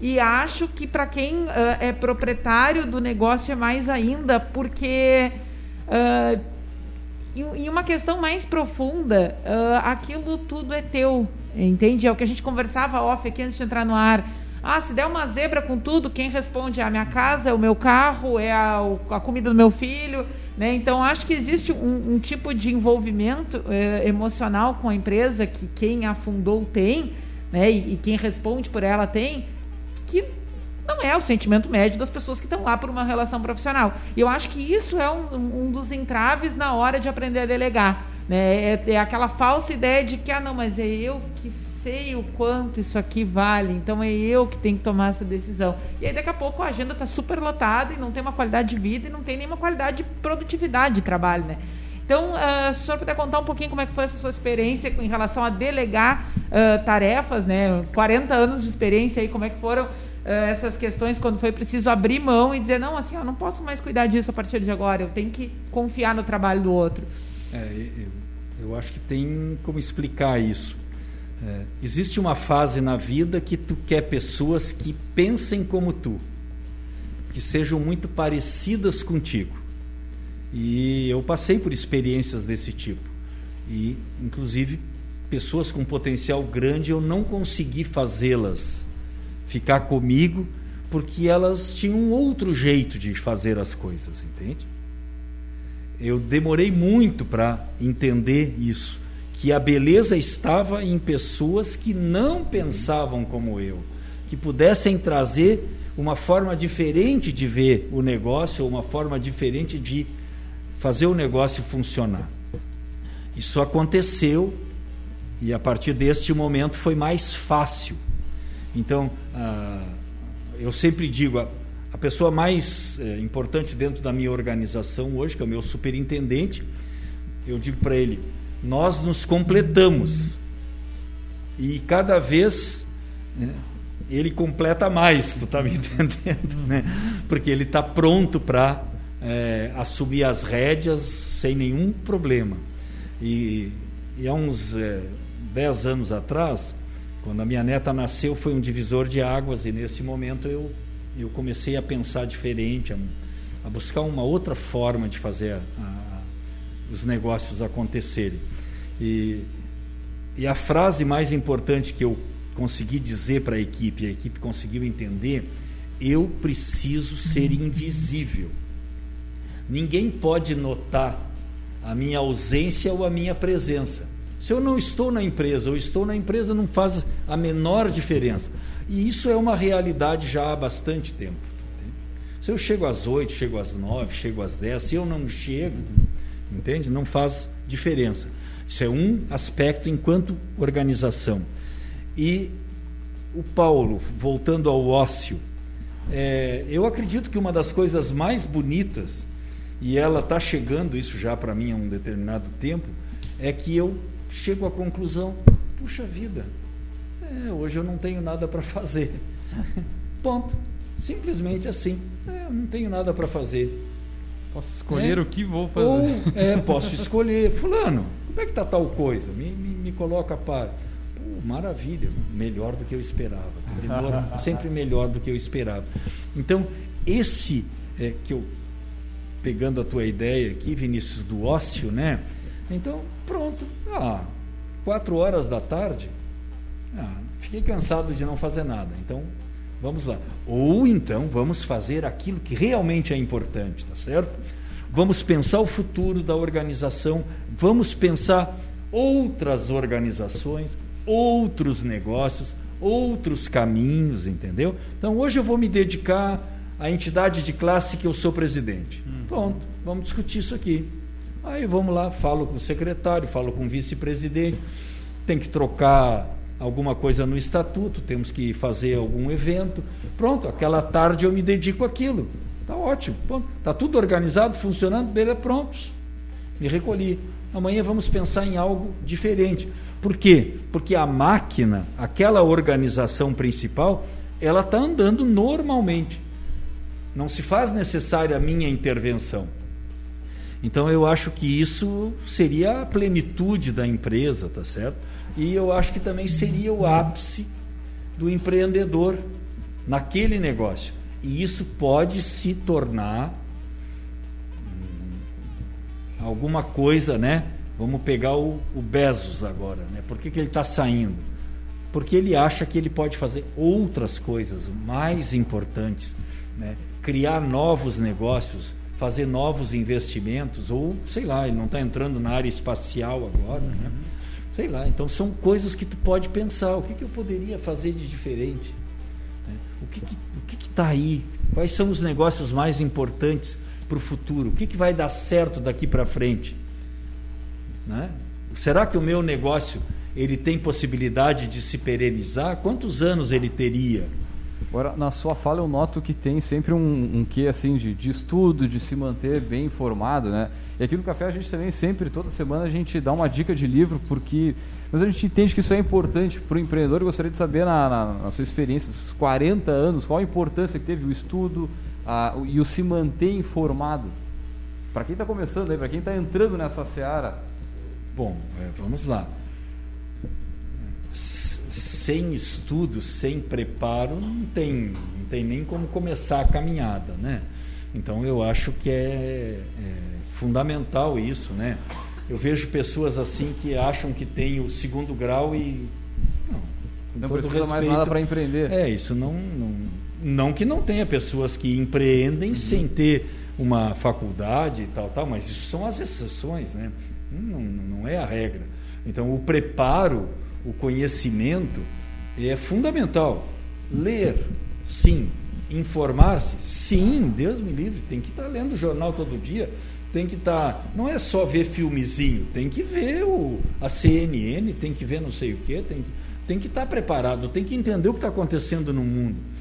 E acho que para quem uh, é proprietário do negócio é mais ainda, porque uh, e, uma questão mais profunda, uh, aquilo tudo é teu, entende? É o que a gente conversava off aqui antes de entrar no ar. Ah, se der uma zebra com tudo, quem responde é a minha casa, é o meu carro, é a, a comida do meu filho. Né? Então, acho que existe um, um tipo de envolvimento eh, emocional com a empresa que quem afundou tem, né? e, e quem responde por ela tem, que não é o sentimento médio das pessoas que estão lá por uma relação profissional. E eu acho que isso é um, um dos entraves na hora de aprender a delegar. Né? É, é, aquela falsa ideia de que, ah, não, mas é eu que sei o quanto isso aqui vale, então é eu que tenho que tomar essa decisão. E aí daqui a pouco a agenda está super lotada e não tem uma qualidade de vida e não tem nenhuma qualidade de produtividade de trabalho, né? Então, uh, se o senhor puder contar um pouquinho como é que foi essa sua experiência em relação a delegar uh, tarefas, né? 40 anos de experiência aí, como é que foram essas questões quando foi preciso abrir mão e dizer, não, assim, eu não posso mais cuidar disso a partir de agora, eu tenho que confiar no trabalho do outro. É, eu, eu acho que tem como explicar isso. É, existe uma fase na vida que tu quer pessoas que pensem como tu, que sejam muito parecidas contigo. E eu passei por experiências desse tipo. E, inclusive, pessoas com potencial grande eu não consegui fazê-las ficar comigo, porque elas tinham um outro jeito de fazer as coisas, entende? Eu demorei muito para entender isso, que a beleza estava em pessoas que não pensavam como eu, que pudessem trazer uma forma diferente de ver o negócio, uma forma diferente de fazer o negócio funcionar. Isso aconteceu e a partir deste momento foi mais fácil. Então, ah, eu sempre digo, a, a pessoa mais é, importante dentro da minha organização hoje, que é o meu superintendente, eu digo para ele: nós nos completamos. E cada vez né, ele completa mais, tu está me entendendo? Né? Porque ele está pronto para é, assumir as rédeas sem nenhum problema. E, e há uns é, dez anos atrás, quando a minha neta nasceu, foi um divisor de águas, e nesse momento eu, eu comecei a pensar diferente, a, a buscar uma outra forma de fazer a, a, os negócios acontecerem. E, e a frase mais importante que eu consegui dizer para a equipe, a equipe conseguiu entender, eu preciso ser invisível. Ninguém pode notar a minha ausência ou a minha presença. Se eu não estou na empresa ou estou na empresa, não faz a menor diferença. E isso é uma realidade já há bastante tempo. Se eu chego às oito, chego às nove, chego às dez, se eu não chego, entende? Não faz diferença. Isso é um aspecto enquanto organização. E o Paulo, voltando ao ócio, é, eu acredito que uma das coisas mais bonitas, e ela está chegando isso já para mim há um determinado tempo, é que eu chego à conclusão: puxa vida, é, hoje eu não tenho nada para fazer. Ponto. Simplesmente assim. É, eu não tenho nada para fazer. Posso escolher é. o que vou fazer. Ou, é, posso escolher. Fulano, como é que está tal coisa? Me, me, me coloca para maravilha, melhor do que eu esperava. sempre melhor do que eu esperava. Então, esse é, que eu, pegando a tua ideia aqui, Vinícius, do ócio, né? Então, pronto. Ah, quatro horas da tarde, ah, fiquei cansado de não fazer nada. Então, vamos lá. Ou então, vamos fazer aquilo que realmente é importante, tá certo? Vamos pensar o futuro da organização, vamos pensar outras organizações, outros negócios, outros caminhos, entendeu? Então hoje eu vou me dedicar à entidade de classe que eu sou presidente. Hum. Pronto, vamos discutir isso aqui. Aí vamos lá, falo com o secretário, falo com o vice-presidente, tem que trocar alguma coisa no estatuto, temos que fazer algum evento. Pronto, aquela tarde eu me dedico àquilo. Tá ótimo. Pronto, tá tudo organizado, funcionando, beleza, pronto. Me recolhi. Amanhã vamos pensar em algo diferente. Por quê? Porque a máquina, aquela organização principal, ela está andando normalmente. Não se faz necessária a minha intervenção. Então eu acho que isso seria a plenitude da empresa, tá certo? E eu acho que também seria o ápice do empreendedor naquele negócio. E isso pode se tornar hum, alguma coisa, né? Vamos pegar o, o Bezos agora, né? Por que, que ele está saindo? Porque ele acha que ele pode fazer outras coisas mais importantes, né? criar novos negócios, fazer novos investimentos, ou sei lá, ele não está entrando na área espacial agora, uhum. né? Sei lá, então são coisas que tu pode pensar, o que, que eu poderia fazer de diferente? Né? O que está que, que tá aí? Quais são os negócios mais importantes para o futuro? O que, que vai dar certo daqui para frente? Né? Será que o meu negócio ele tem possibilidade de se perenizar? Quantos anos ele teria? Agora, na sua fala, eu noto que tem sempre um, um quê assim de, de estudo, de se manter bem informado, né? E aqui no Café a gente também sempre, toda semana, a gente dá uma dica de livro, porque mas a gente entende que isso é importante para o empreendedor. Eu gostaria de saber, na, na, na, sua experiência, dos 40 anos, qual a importância que teve o estudo a, e o se manter informado. Para quem está começando aí, para quem está entrando nessa seara, Bom, é, vamos lá. Sem estudo, sem preparo, não tem, não tem nem como começar a caminhada, né? Então eu acho que é, é fundamental isso, né? Eu vejo pessoas assim que acham que tem o segundo grau e não, não precisa respeito, mais nada para empreender. É isso, não, não Não que não tenha pessoas que empreendem uhum. sem ter uma faculdade e tal, tal, mas isso são as exceções, né? Não, não é a regra. Então, o preparo, o conhecimento é fundamental. Ler, sim. Informar-se, sim. Deus me livre, tem que estar lendo jornal todo dia. Tem que estar. Não é só ver filmezinho, tem que ver o, a CNN, tem que ver não sei o quê, tem, tem que estar preparado, tem que entender o que está acontecendo no mundo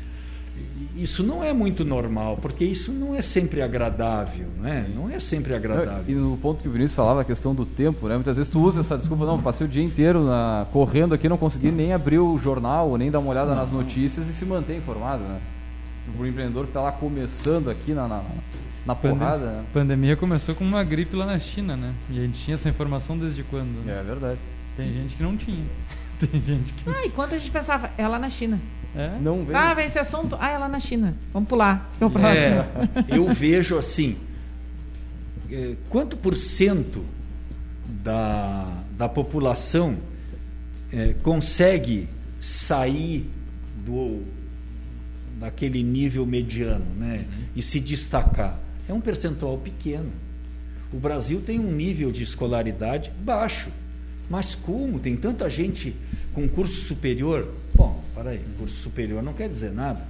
isso não é muito normal, porque isso não é sempre agradável, né? Não é sempre agradável. E no ponto que o Vinícius falava, a questão do tempo, né? Muitas vezes tu usa essa desculpa, não, passei o dia inteiro na, correndo aqui, não consegui nem abrir o jornal, nem dar uma olhada não. nas notícias e se manter informado, né? O empreendedor que está lá começando aqui na, na, na porrada. A né? pandemia começou com uma gripe lá na China, né? E a gente tinha essa informação desde quando? Né? É verdade. Tem gente que não tinha. Tem gente que. Ah, enquanto a gente pensava, é lá na China. É? Não vejo. Ah, vem esse assunto. Ah, é lá na China. Vamos pular. É, eu vejo assim. É, quanto por cento da, da população é, consegue sair do daquele nível mediano né, uhum. e se destacar? É um percentual pequeno. O Brasil tem um nível de escolaridade baixo. Mas como? Tem tanta gente com curso superior. Bom, para aí, curso superior não quer dizer nada.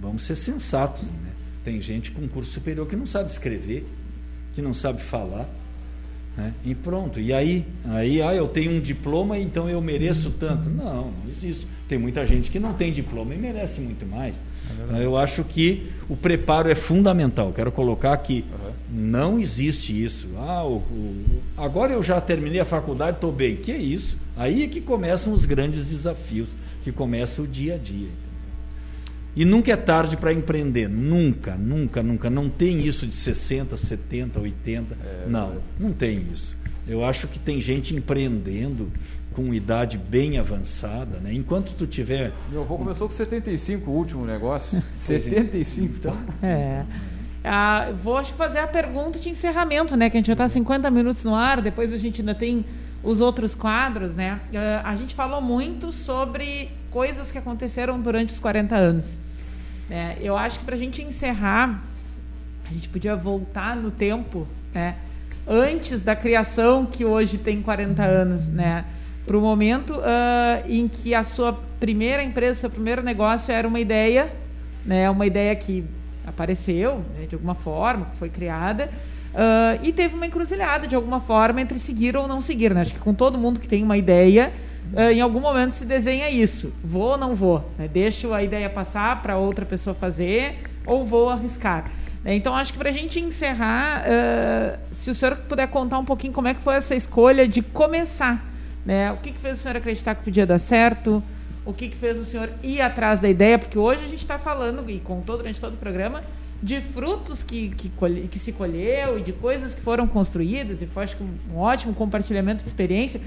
Vamos ser sensatos, né? Tem gente com curso superior que não sabe escrever, que não sabe falar, né? E pronto. E aí, aí, ah, eu tenho um diploma, então eu mereço tanto. Não, não existe. Tem muita gente que não tem diploma e merece muito mais. É eu acho que o preparo é fundamental. Quero colocar aqui, uhum. não existe isso. Ah, o, o, agora eu já terminei a faculdade, estou bem. Que é isso? Aí é que começam os grandes desafios que começa o dia a dia. E nunca é tarde para empreender. Nunca, nunca, nunca. Não tem isso de 60, 70, 80. É, não, é. não tem isso. Eu acho que tem gente empreendendo com idade bem avançada, né? Enquanto tu tiver. Meu avô começou com 75 o último negócio. 75, é. então. É. Ah, vou acho, fazer a pergunta de encerramento, né? Que a gente já está 50 minutos no ar, depois a gente ainda tem os outros quadros, né? Uh, a gente falou muito sobre coisas que aconteceram durante os 40 anos. Né? Eu acho que para a gente encerrar, a gente podia voltar no tempo, né? Antes da criação que hoje tem 40 anos, né? Para o momento uh, em que a sua primeira empresa, seu primeiro negócio era uma ideia, né? Uma ideia que apareceu né? de alguma forma, foi criada Uh, e teve uma encruzilhada, de alguma forma, entre seguir ou não seguir. Né? Acho que com todo mundo que tem uma ideia, uh, em algum momento se desenha isso. Vou ou não vou? Né? Deixo a ideia passar para outra pessoa fazer ou vou arriscar? Né? Então, acho que para a gente encerrar, uh, se o senhor puder contar um pouquinho como é que foi essa escolha de começar. Né? O que, que fez o senhor acreditar que podia dar certo? O que, que fez o senhor ir atrás da ideia? Porque hoje a gente está falando, e contou durante todo o programa, de frutos que, que, colhe, que, se colheu e de coisas que foram construídas, e foi acho um ótimo compartilhamento de experiência.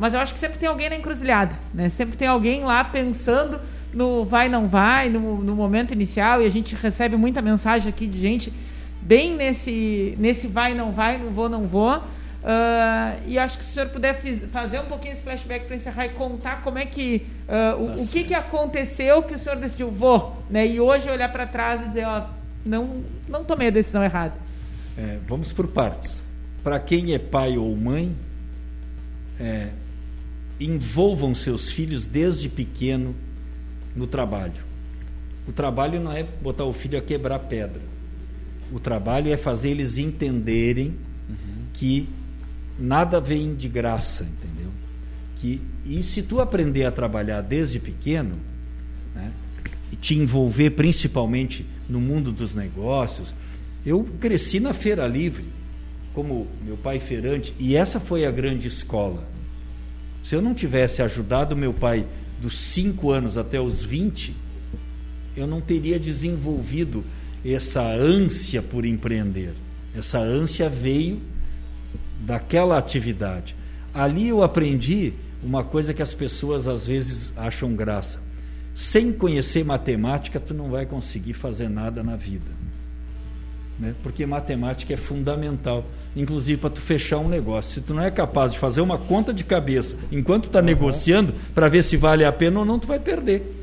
Mas eu acho que sempre tem alguém na encruzilhada, né? Sempre tem alguém lá pensando no vai, não vai, no, no momento inicial, e a gente recebe muita mensagem aqui de gente bem nesse, nesse vai, não vai, não vou, não vou. Uh, e acho que se o senhor puder fazer um pouquinho esse flashback para encerrar e contar como é que uh, o, tá o que, que aconteceu que o senhor decidiu vou, né? E hoje olhar para trás e dizer, ó, não, não tomei a decisão errada. É, vamos por partes. Para quem é pai ou mãe, é, envolvam seus filhos desde pequeno no trabalho. O trabalho não é botar o filho a quebrar pedra. O trabalho é fazer eles entenderem uhum. que nada vem de graça, entendeu? Que, e se tu aprender a trabalhar desde pequeno, né, e te envolver principalmente no mundo dos negócios. Eu cresci na Feira Livre, como meu pai feirante, e essa foi a grande escola. Se eu não tivesse ajudado meu pai dos 5 anos até os 20, eu não teria desenvolvido essa ânsia por empreender. Essa ânsia veio daquela atividade. Ali eu aprendi uma coisa que as pessoas às vezes acham graça. Sem conhecer matemática, tu não vai conseguir fazer nada na vida. Né? Porque matemática é fundamental, inclusive para tu fechar um negócio. Se tu não é capaz de fazer uma conta de cabeça enquanto está uhum. negociando para ver se vale a pena ou não, tu vai perder.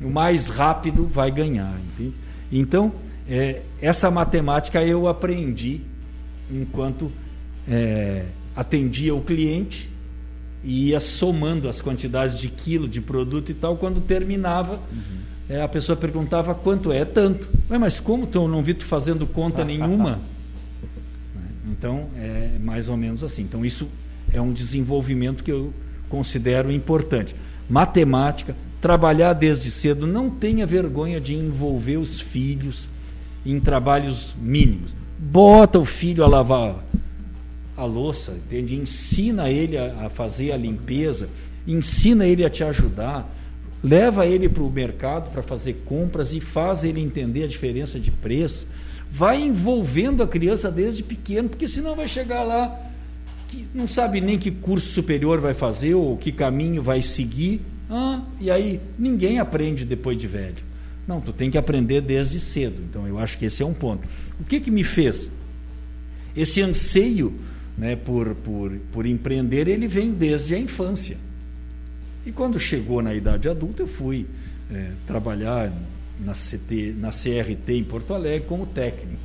o mais rápido vai ganhar. Entende? Então, é, essa matemática eu aprendi enquanto é, atendia o cliente e ia somando as quantidades de quilo de produto e tal. Quando terminava, uhum. É, a pessoa perguntava quanto é, tanto. Mas como tu não vi tu fazendo conta nenhuma? então, é mais ou menos assim. Então, isso é um desenvolvimento que eu considero importante. Matemática, trabalhar desde cedo, não tenha vergonha de envolver os filhos em trabalhos mínimos. Bota o filho a lavar a louça, entende? Ensina ele a fazer a limpeza, ensina ele a te ajudar, leva ele para o mercado para fazer compras e faz ele entender a diferença de preço. Vai envolvendo a criança desde pequeno, porque senão vai chegar lá que não sabe nem que curso superior vai fazer ou que caminho vai seguir. Ah, e aí ninguém aprende depois de velho. Não, tu tem que aprender desde cedo. Então eu acho que esse é um ponto. O que que me fez? Esse anseio né, por, por, por empreender, ele vem desde a infância. E quando chegou na idade adulta, eu fui é, trabalhar na, CT, na CRT em Porto Alegre como técnico.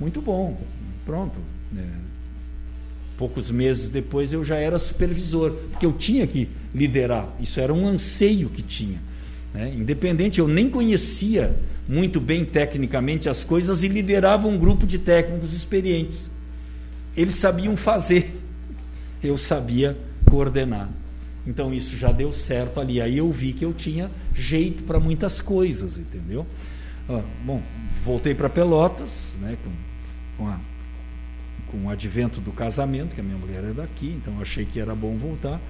Muito bom, pronto. É, poucos meses depois eu já era supervisor, porque eu tinha que liderar. Isso era um anseio que tinha. Né? Independente, eu nem conhecia muito bem tecnicamente as coisas e liderava um grupo de técnicos experientes. Eles sabiam fazer, eu sabia coordenar. Então isso já deu certo ali. Aí eu vi que eu tinha jeito para muitas coisas, entendeu? Ah, bom, voltei para Pelotas, né, com, com, a, com o advento do casamento, que a minha mulher é daqui, então achei que era bom voltar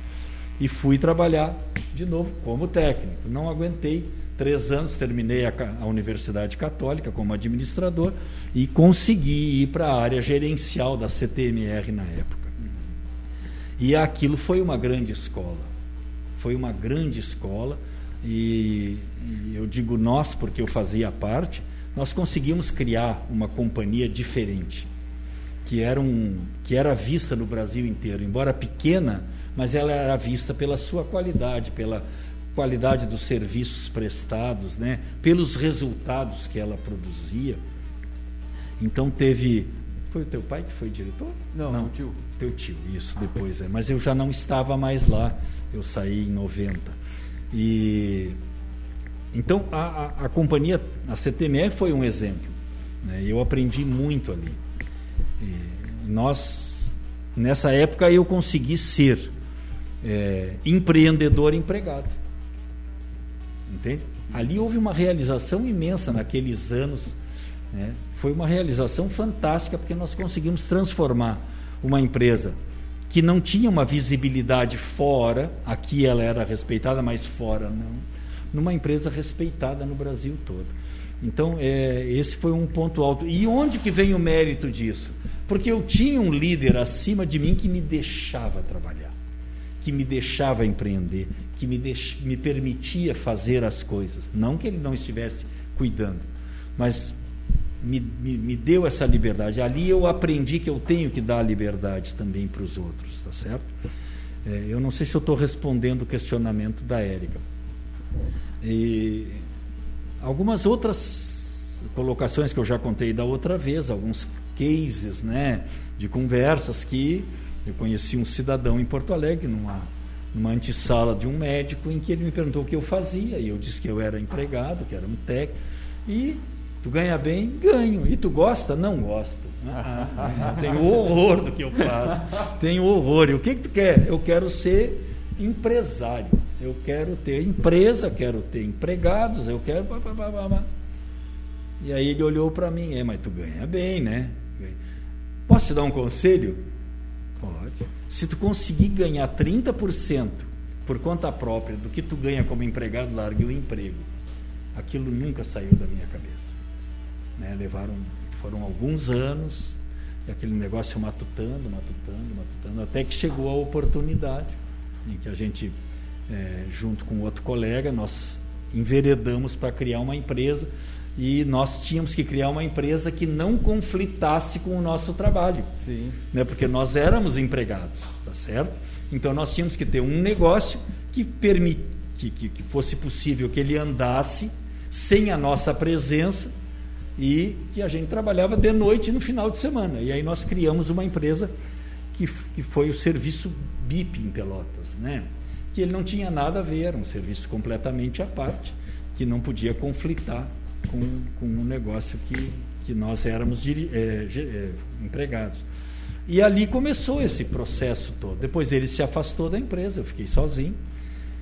e fui trabalhar de novo como técnico. Não aguentei três anos, terminei a, a Universidade Católica como administrador e consegui ir para a área gerencial da CTMR na época. E aquilo foi uma grande escola. Foi uma grande escola e, e eu digo nós porque eu fazia parte. Nós conseguimos criar uma companhia diferente, que era, um, que era vista no Brasil inteiro, embora pequena mas ela era vista pela sua qualidade, pela qualidade dos serviços prestados, né? pelos resultados que ela produzia. Então teve. Foi o teu pai que foi diretor? Não, não tio. Teu tio, isso, depois é. Mas eu já não estava mais lá, eu saí em 90. E. Então a, a, a companhia, a CTMR foi um exemplo. Né? Eu aprendi muito ali. E nós, nessa época, eu consegui ser é, empreendedor empregado. Entende? Ali houve uma realização imensa naqueles anos. Né? Foi uma realização fantástica porque nós conseguimos transformar uma empresa que não tinha uma visibilidade fora, aqui ela era respeitada, mas fora não, numa empresa respeitada no Brasil todo. Então, é, esse foi um ponto alto. E onde que vem o mérito disso? Porque eu tinha um líder acima de mim que me deixava trabalhar que me deixava empreender, que me, deix... me permitia fazer as coisas. Não que ele não estivesse cuidando, mas me, me, me, deu essa liberdade. Ali eu aprendi que eu tenho que dar liberdade também para os outros, tá certo? É, eu não sei se eu estou respondendo o questionamento da Érica. E algumas outras colocações que eu já contei da outra vez, alguns cases, né, de conversas que eu conheci um cidadão em Porto Alegre, numa, numa antessala de um médico, em que ele me perguntou o que eu fazia, e eu disse que eu era empregado, que era um técnico, e tu ganha bem? Ganho. E tu gosta? Não gosto. Ah, tenho horror do que eu faço. Tenho horror. E o que, que tu quer? Eu quero ser empresário. Eu quero ter empresa, quero ter empregados, eu quero. E aí ele olhou para mim, é, mas tu ganha bem, né? Posso te dar um conselho? Pode. Se tu conseguir ganhar 30% por conta própria do que tu ganha como empregado, largue o emprego. Aquilo nunca saiu da minha cabeça. Né? Levaram, foram alguns anos, e aquele negócio matutando, matutando, matutando, até que chegou a oportunidade em que a gente, é, junto com outro colega, nós enveredamos para criar uma empresa e nós tínhamos que criar uma empresa que não conflitasse com o nosso trabalho. Sim. Né? Porque nós éramos empregados, tá certo? Então nós tínhamos que ter um negócio que, permit, que, que, que fosse possível que ele andasse sem a nossa presença e que a gente trabalhava de noite e no final de semana. E aí nós criamos uma empresa que, que foi o serviço BIP em Pelotas, né? que ele não tinha nada a ver, era um serviço completamente à parte, que não podia conflitar com, com o negócio que, que nós éramos é, é, empregados. E ali começou esse processo todo. Depois ele se afastou da empresa, eu fiquei sozinho.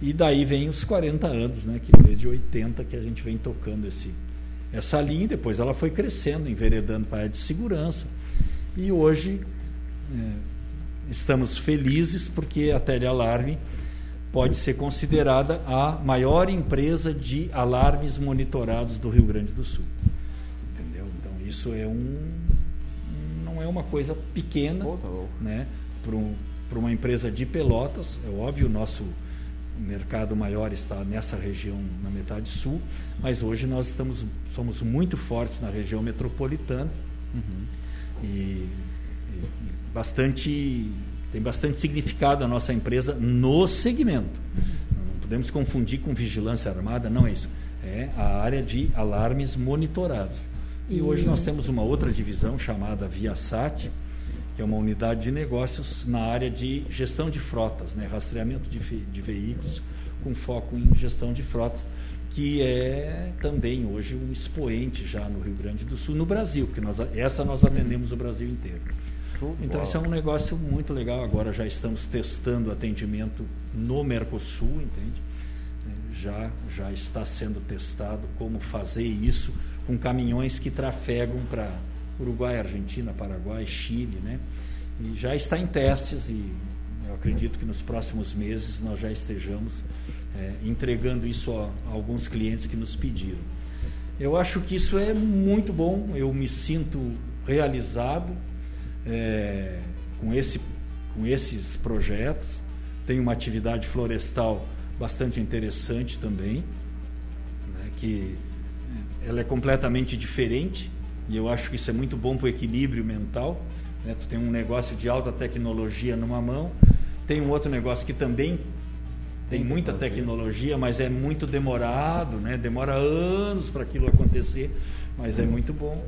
E daí vem os 40 anos, né, que desde 80 que a gente vem tocando esse, essa linha. Depois ela foi crescendo, enveredando para a área de segurança. E hoje é, estamos felizes porque a Telealarme pode ser considerada a maior empresa de alarmes monitorados do Rio Grande do Sul. Entendeu? Então isso é um não é uma coisa pequena, né? Para um, uma empresa de Pelotas, é óbvio o nosso mercado maior está nessa região na metade sul, mas hoje nós estamos somos muito fortes na região metropolitana uhum. e, e, e bastante tem bastante significado a nossa empresa no segmento. Não podemos confundir com vigilância armada, não é isso. É a área de alarmes monitorados. E hoje nós temos uma outra divisão chamada Viasat, que é uma unidade de negócios na área de gestão de frotas, né? rastreamento de, de veículos com foco em gestão de frotas, que é também hoje um expoente já no Rio Grande do Sul, no Brasil, porque nós, essa nós atendemos o Brasil inteiro. Então, isso é um negócio muito legal. Agora já estamos testando atendimento no Mercosul, entende? Já, já está sendo testado como fazer isso com caminhões que trafegam para Uruguai, Argentina, Paraguai, Chile, né? E já está em testes e eu acredito que nos próximos meses nós já estejamos é, entregando isso a, a alguns clientes que nos pediram. Eu acho que isso é muito bom, eu me sinto realizado é, com, esse, com esses projetos. Tem uma atividade florestal bastante interessante também, né, que é, ela é completamente diferente e eu acho que isso é muito bom para o equilíbrio mental. Né? Tu tem um negócio de alta tecnologia numa mão, tem um outro negócio que também tem muita tecnologia, mas é muito demorado, né? demora anos para aquilo acontecer, mas é muito bom.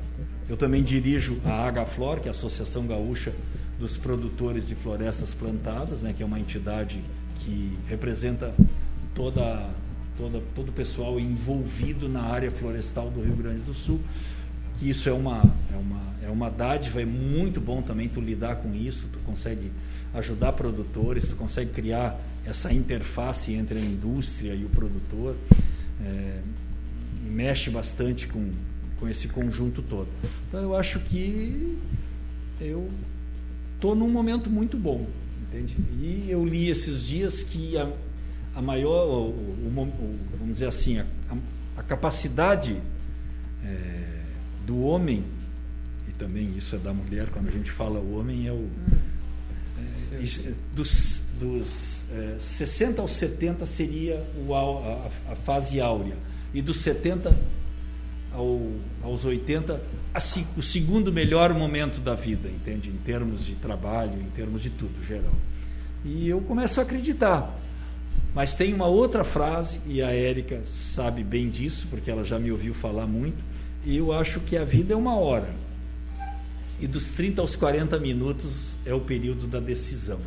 Eu também dirijo a Agaflor, que é a Associação Gaúcha dos Produtores de Florestas Plantadas, né, que é uma entidade que representa toda, toda, todo o pessoal envolvido na área florestal do Rio Grande do Sul. Isso é uma, é uma, é uma dádiva, é muito bom também tu lidar com isso, tu consegue ajudar produtores, tu consegue criar essa interface entre a indústria e o produtor. É, e mexe bastante com, com esse conjunto todo. Então eu acho que eu estou num momento muito bom, entende? E eu li esses dias que a, a maior, o, o, o, vamos dizer assim, a, a capacidade é, do homem e também isso é da mulher quando a gente fala o homem é o é, dos, dos é, 60 aos 70 seria o, a, a, fase áurea e dos 70 ao, aos 80 assim, o segundo melhor momento da vida, entende? Em termos de trabalho, em termos de tudo, geral. E eu começo a acreditar. Mas tem uma outra frase, e a Érica sabe bem disso, porque ela já me ouviu falar muito, eu acho que a vida é uma hora. E dos 30 aos 40 minutos é o período da decisão.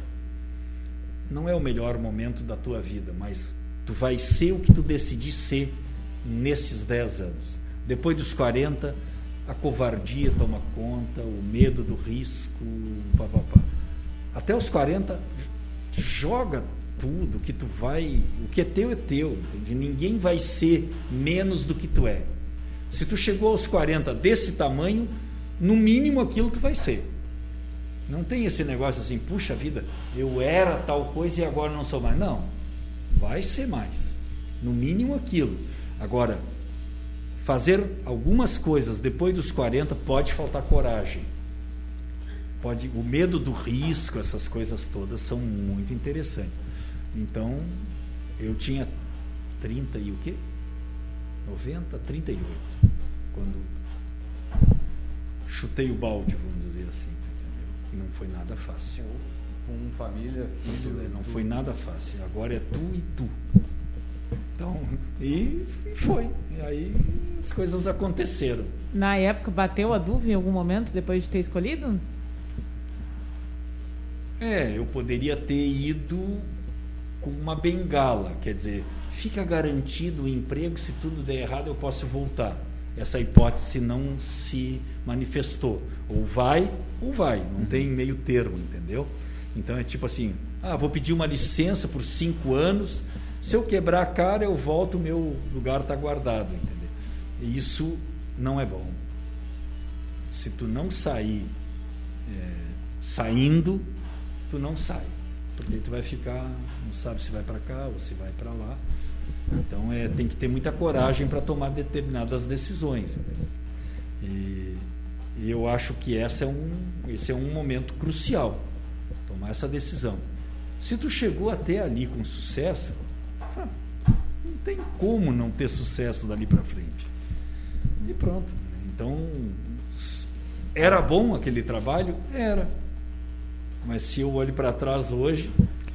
Não é o melhor momento da tua vida, mas tu vai ser o que tu decidir ser nesses 10 anos. Depois dos 40, a covardia toma conta, o medo do risco, papapá. Até os 40, joga tudo que tu vai, o que é teu é teu, entende? Ninguém vai ser menos do que tu é. Se tu chegou aos 40 desse tamanho, no mínimo aquilo tu vai ser. Não tem esse negócio assim, puxa vida, eu era tal coisa e agora não sou mais. Não. Vai ser mais. No mínimo aquilo. Agora, fazer algumas coisas depois dos 40 pode faltar coragem. Pode, o medo do risco, essas coisas todas são muito interessantes. Então, eu tinha 30 e o quê? 90, 38. Quando chutei o balde, vamos dizer assim, entendeu? E não foi nada fácil. Com família, filho, não, não foi nada fácil. Agora é tu e tu. E, e foi. E aí as coisas aconteceram. Na época, bateu a dúvida em algum momento depois de ter escolhido? É, eu poderia ter ido com uma bengala, quer dizer, fica garantido o emprego, se tudo der errado eu posso voltar. Essa hipótese não se manifestou. Ou vai, ou vai, não uhum. tem meio termo, entendeu? Então é tipo assim, ah, vou pedir uma licença por cinco anos, se eu quebrar a cara eu volto, o meu lugar está guardado, entendeu? E isso não é bom. Se tu não sair é, saindo, tu não sai. Porque tu vai ficar, não sabe se vai para cá ou se vai para lá. Então é, tem que ter muita coragem para tomar determinadas decisões. E, e, eu acho que essa é um, esse é um momento crucial, tomar essa decisão. Se tu chegou até ali com sucesso, ah, não tem como não ter sucesso dali para frente. E pronto. Então, era bom aquele trabalho? Era. Mas se eu olho para trás hoje,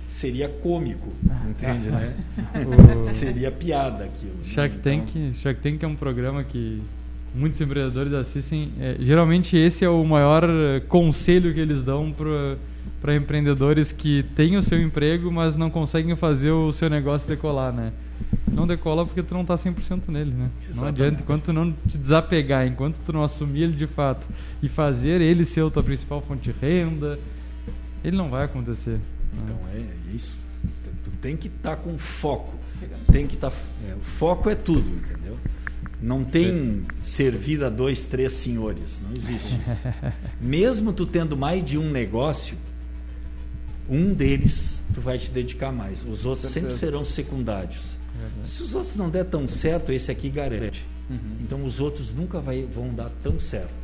seria cômico, entende, né? seria piada aquilo. Né? Shark, né? Tank, então... Shark Tank é um programa que muitos empreendedores assistem. É, geralmente esse é o maior conselho que eles dão para empreendedores que têm o seu emprego, mas não conseguem fazer o seu negócio decolar, né? Não decola porque tu não está 100% nele, né? Exatamente. Não adianta, enquanto tu não te desapegar, enquanto tu não assumir ele de fato e fazer ele ser a tua principal fonte de renda, ele não vai acontecer. Então é, é isso. Tu tem que estar tá com foco. Tem que estar. Tá, é, o foco é tudo, entendeu? Não tem servir a dois, três senhores. Não existe. Mesmo tu tendo mais de um negócio, um deles tu vai te dedicar mais. Os outros sempre serão secundários. Se os outros não der tão certo, esse aqui garante. Uhum. Então os outros nunca vai, vão dar tão certo.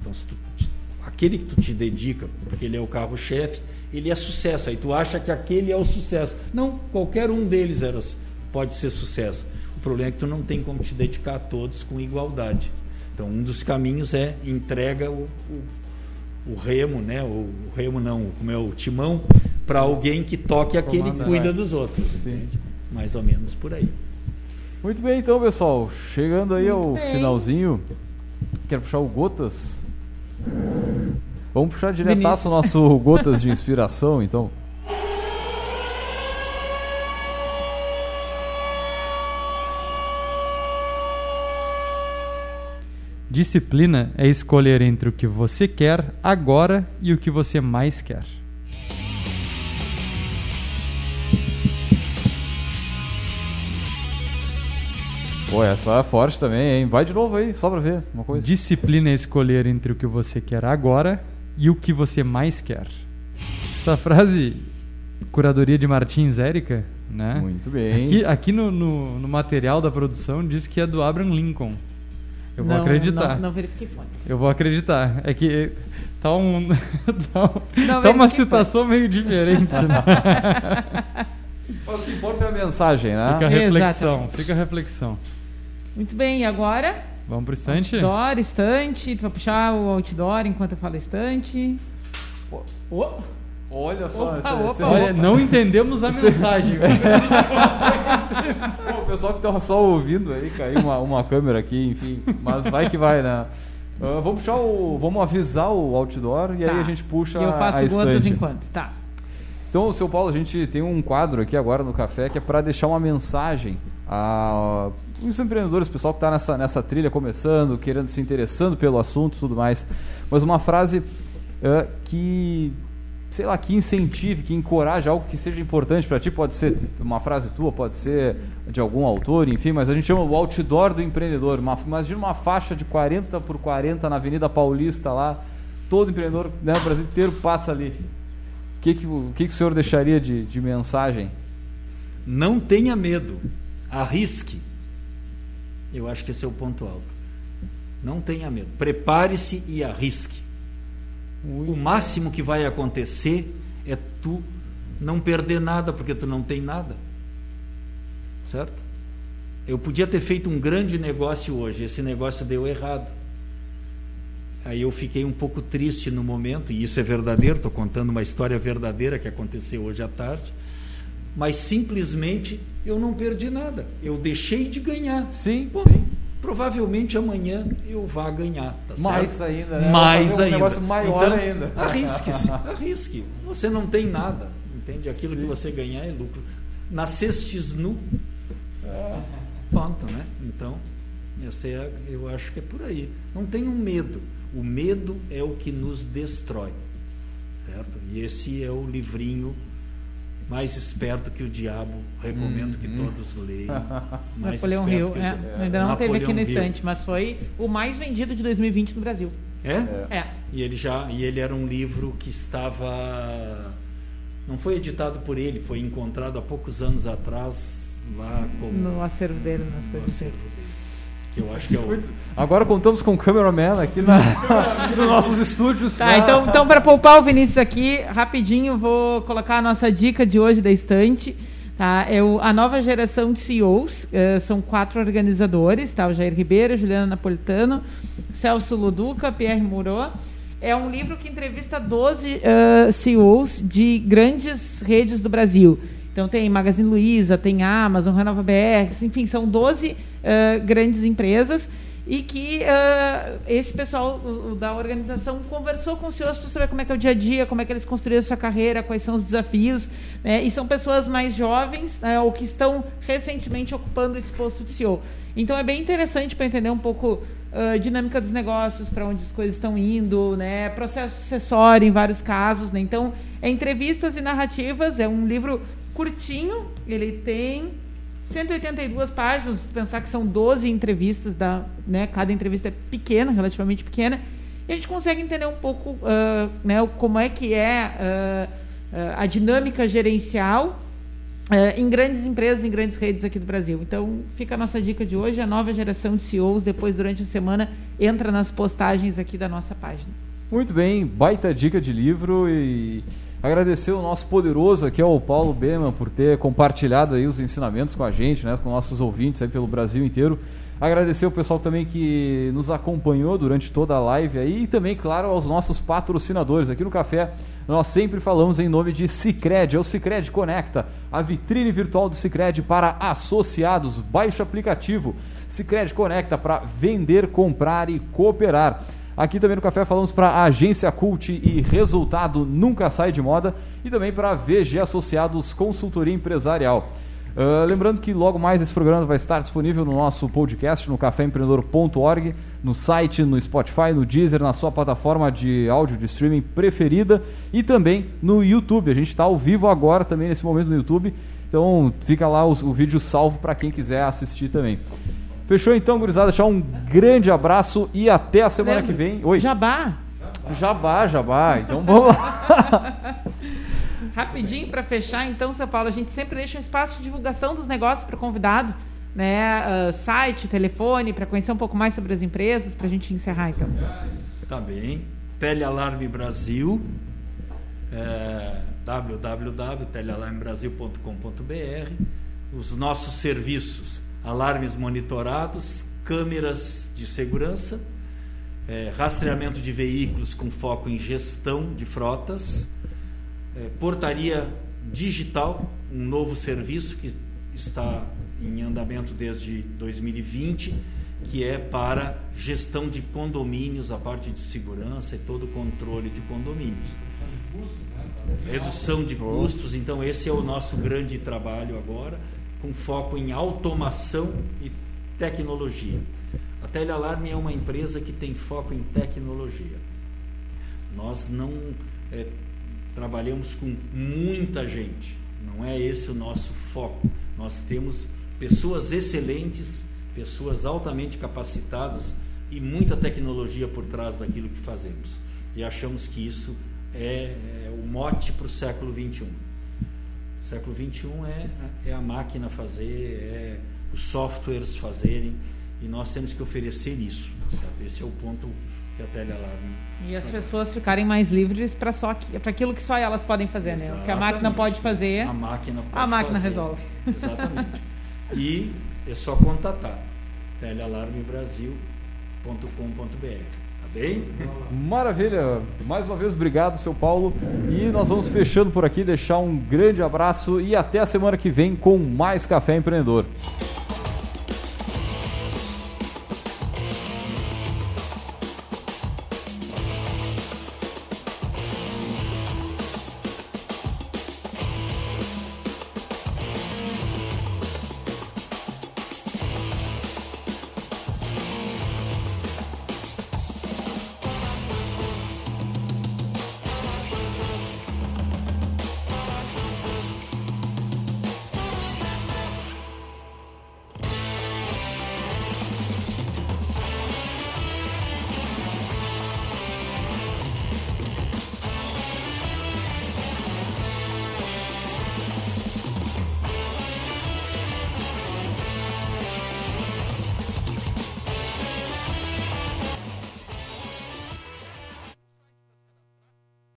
Então se tu aquele que tu te dedica, porque ele é o carro-chefe, ele é sucesso. Aí tu acha que aquele é o sucesso. Não, qualquer um deles era, pode ser sucesso. O problema é que tu não tem como te dedicar a todos com igualdade. Então, um dos caminhos é entrega o, o, o remo, né? O, o, remo não, como é o timão, para alguém que toque aquele que cuida dos outros. Entende? Mais ou menos por aí. Muito bem, então, pessoal. Chegando aí ao finalzinho, quero puxar o Gotas Vamos puxar diretaço o nosso Gotas de Inspiração, então. Disciplina é escolher entre o que você quer agora e o que você mais quer. Pô, essa é forte também, hein? Vai de novo aí, só pra ver uma coisa. Disciplina é escolher entre o que você quer agora e o que você mais quer. Essa frase, curadoria de Martins Érica, né? Muito bem. Aqui, aqui no, no, no, material da produção diz que é do Abraham Lincoln. Eu vou não, acreditar. Não, não verifiquei fontes. Eu vou acreditar. É que tá, um, tá, um, tá uma situação fontes. meio diferente, né? o que importa é a mensagem, né? Fica a reflexão, Exatamente. fica a reflexão. Muito bem, e agora? Vamos pro estante? Outdoor, estante. Tu vai puxar o outdoor enquanto eu falo estante. Oh. Olha só, opa, opa, Olha, não entendemos a mensagem. Pô, o pessoal que estava só ouvindo aí, caiu uma, uma câmera aqui, enfim. Mas vai que vai, né? Uh, vamos puxar o. Vamos avisar o outdoor e tá. aí a gente puxa. E eu faço a estante. enquanto. Tá. Então, seu Paulo, a gente tem um quadro aqui agora no café que é para deixar uma mensagem a os empreendedores, o pessoal que está nessa, nessa trilha começando, querendo se interessando pelo assunto, tudo mais. Mas uma frase uh, que sei lá, que incentive, que encoraje algo que seja importante para ti. Pode ser uma frase tua, pode ser de algum autor, enfim, mas a gente chama o outdoor do empreendedor. Uma, imagina uma faixa de 40 por 40 na Avenida Paulista lá, todo empreendedor né, o Brasil inteiro passa ali. O que, que, o, que, que o senhor deixaria de, de mensagem? Não tenha medo arrisque. Eu acho que esse é o ponto alto. Não tenha medo. Prepare-se e arrisque. Ui. O máximo que vai acontecer é tu não perder nada, porque tu não tem nada. Certo? Eu podia ter feito um grande negócio hoje, esse negócio deu errado. Aí eu fiquei um pouco triste no momento, e isso é verdadeiro, estou contando uma história verdadeira que aconteceu hoje à tarde, mas simplesmente eu não perdi nada. Eu deixei de ganhar. Sim, Pô, sim. Provavelmente amanhã eu vá ganhar. Tá Mais certo? ainda, né? Mais um ainda. negócio maior então, ainda. Arrisque-se, arrisque. Você não tem nada, entende? Aquilo que você ganhar é lucro. Nascestes nu, ponto, né? Então, essa é eu acho que é por aí. Não tenham medo. O medo é o que nos destrói, certo? E esse é o livrinho mais esperto que o diabo. Recomendo que todos leiam. Mais Napoleão Hill. que o é, diabo. ainda não teve aqui no Napoleão Hill. estante, mas foi o mais vendido de 2020 no Brasil. É? É. E ele já e ele era um livro que estava não foi editado por ele, foi encontrado há poucos anos atrás lá como No acervo dele, nas no coisas assim. acervo dele. Que eu acho que é o Agora contamos com o cameraman aqui na, nos nossos estúdios. Tá, né? então, então para poupar o Vinícius aqui, rapidinho vou colocar a nossa dica de hoje da estante. Tá? É o, a nova geração de CEOs, eh, são quatro organizadores, tá? o Jair Ribeiro, Juliana Napolitano, Celso Luduca, Pierre Moreau. É um livro que entrevista 12 eh, CEOs de grandes redes do Brasil. Então tem Magazine Luiza, tem Amazon, Renova BR, enfim, são 12 eh, grandes empresas e que eh, esse pessoal o- da organização conversou com os senhores para saber como é que é o dia a dia, como é que eles construíram sua carreira, quais são os desafios, né? e são pessoas mais jovens né, ou que estão recentemente ocupando esse posto de CEO. Então é bem interessante para entender um pouco a dinâmica dos negócios, para onde as coisas estão indo, né? processo sucessório em vários casos. Né? Então, é entrevistas e narrativas, é um livro curtinho, ele tem 182 páginas, pensar que são 12 entrevistas, da, né, cada entrevista é pequena, relativamente pequena, e a gente consegue entender um pouco ah, né, como é que é ah, a dinâmica gerencial ah, em grandes empresas, em grandes redes aqui do Brasil. Então, fica a nossa dica de hoje, a nova geração de CEOs, depois, durante a semana, entra nas postagens aqui da nossa página. Muito bem, baita dica de livro e agradecer o nosso poderoso aqui ao Paulo Beman por ter compartilhado aí os ensinamentos com a gente, né, com nossos ouvintes aí pelo Brasil inteiro. Agradecer o pessoal também que nos acompanhou durante toda a live aí e também, claro, aos nossos patrocinadores. Aqui no Café nós sempre falamos em nome de Cicred, é o Cicred Conecta, a vitrine virtual do Cicred para associados. Baixe o aplicativo Cicred Conecta para vender, comprar e cooperar. Aqui também no Café falamos para a Agência Cult e Resultado Nunca Sai de Moda e também para VG Associados Consultoria Empresarial. Ah, lembrando que logo mais esse programa vai estar disponível no nosso podcast no caféempreendedor.org, no site, no Spotify, no Deezer, na sua plataforma de áudio de streaming preferida e também no YouTube. A gente está ao vivo agora também nesse momento no YouTube, então fica lá o, o vídeo salvo para quem quiser assistir também. Fechou então, gurizada? Deixar um grande abraço e até a semana Leandro, que vem. Oi. Jabá, Jabá, jabá. Então vamos lá. Rapidinho para fechar, então, São Paulo, a gente sempre deixa um espaço de divulgação dos negócios para o convidado, né? ah, site, telefone, para conhecer um pouco mais sobre as empresas, para a gente encerrar, então. Tá bem. Telealarme Brasil, é, www.telealarmebrasil.com.br. Os nossos serviços: alarmes monitorados, câmeras de segurança, é, rastreamento de veículos com foco em gestão de frotas, é, portaria digital, um novo serviço que está em andamento desde 2020, que é para gestão de condomínios, a parte de segurança e todo o controle de condomínios. Redução de custos, então esse é o nosso grande trabalho agora, com foco em automação e tecnologia. A Telealarme é uma empresa que tem foco em tecnologia. Nós não é, trabalhamos com muita gente, não é esse o nosso foco. Nós temos pessoas excelentes, pessoas altamente capacitadas e muita tecnologia por trás daquilo que fazemos. E achamos que isso é, é o mote para o século XXI. O século XXI é, é a máquina fazer, é os softwares fazerem, e nós temos que oferecer isso. tá certo? Esse é o ponto que a Telealarme E as pessoas ficarem mais livres para só para aquilo que só elas podem fazer, né? O que a máquina Exatamente. pode fazer, A máquina, pode a máquina fazer. resolve. Exatamente. E é só contatar telealarmebrasil.com.br, Bem? Maravilha. Mais uma vez, obrigado, seu Paulo. E nós vamos fechando por aqui, deixar um grande abraço e até a semana que vem com mais Café Empreendedor.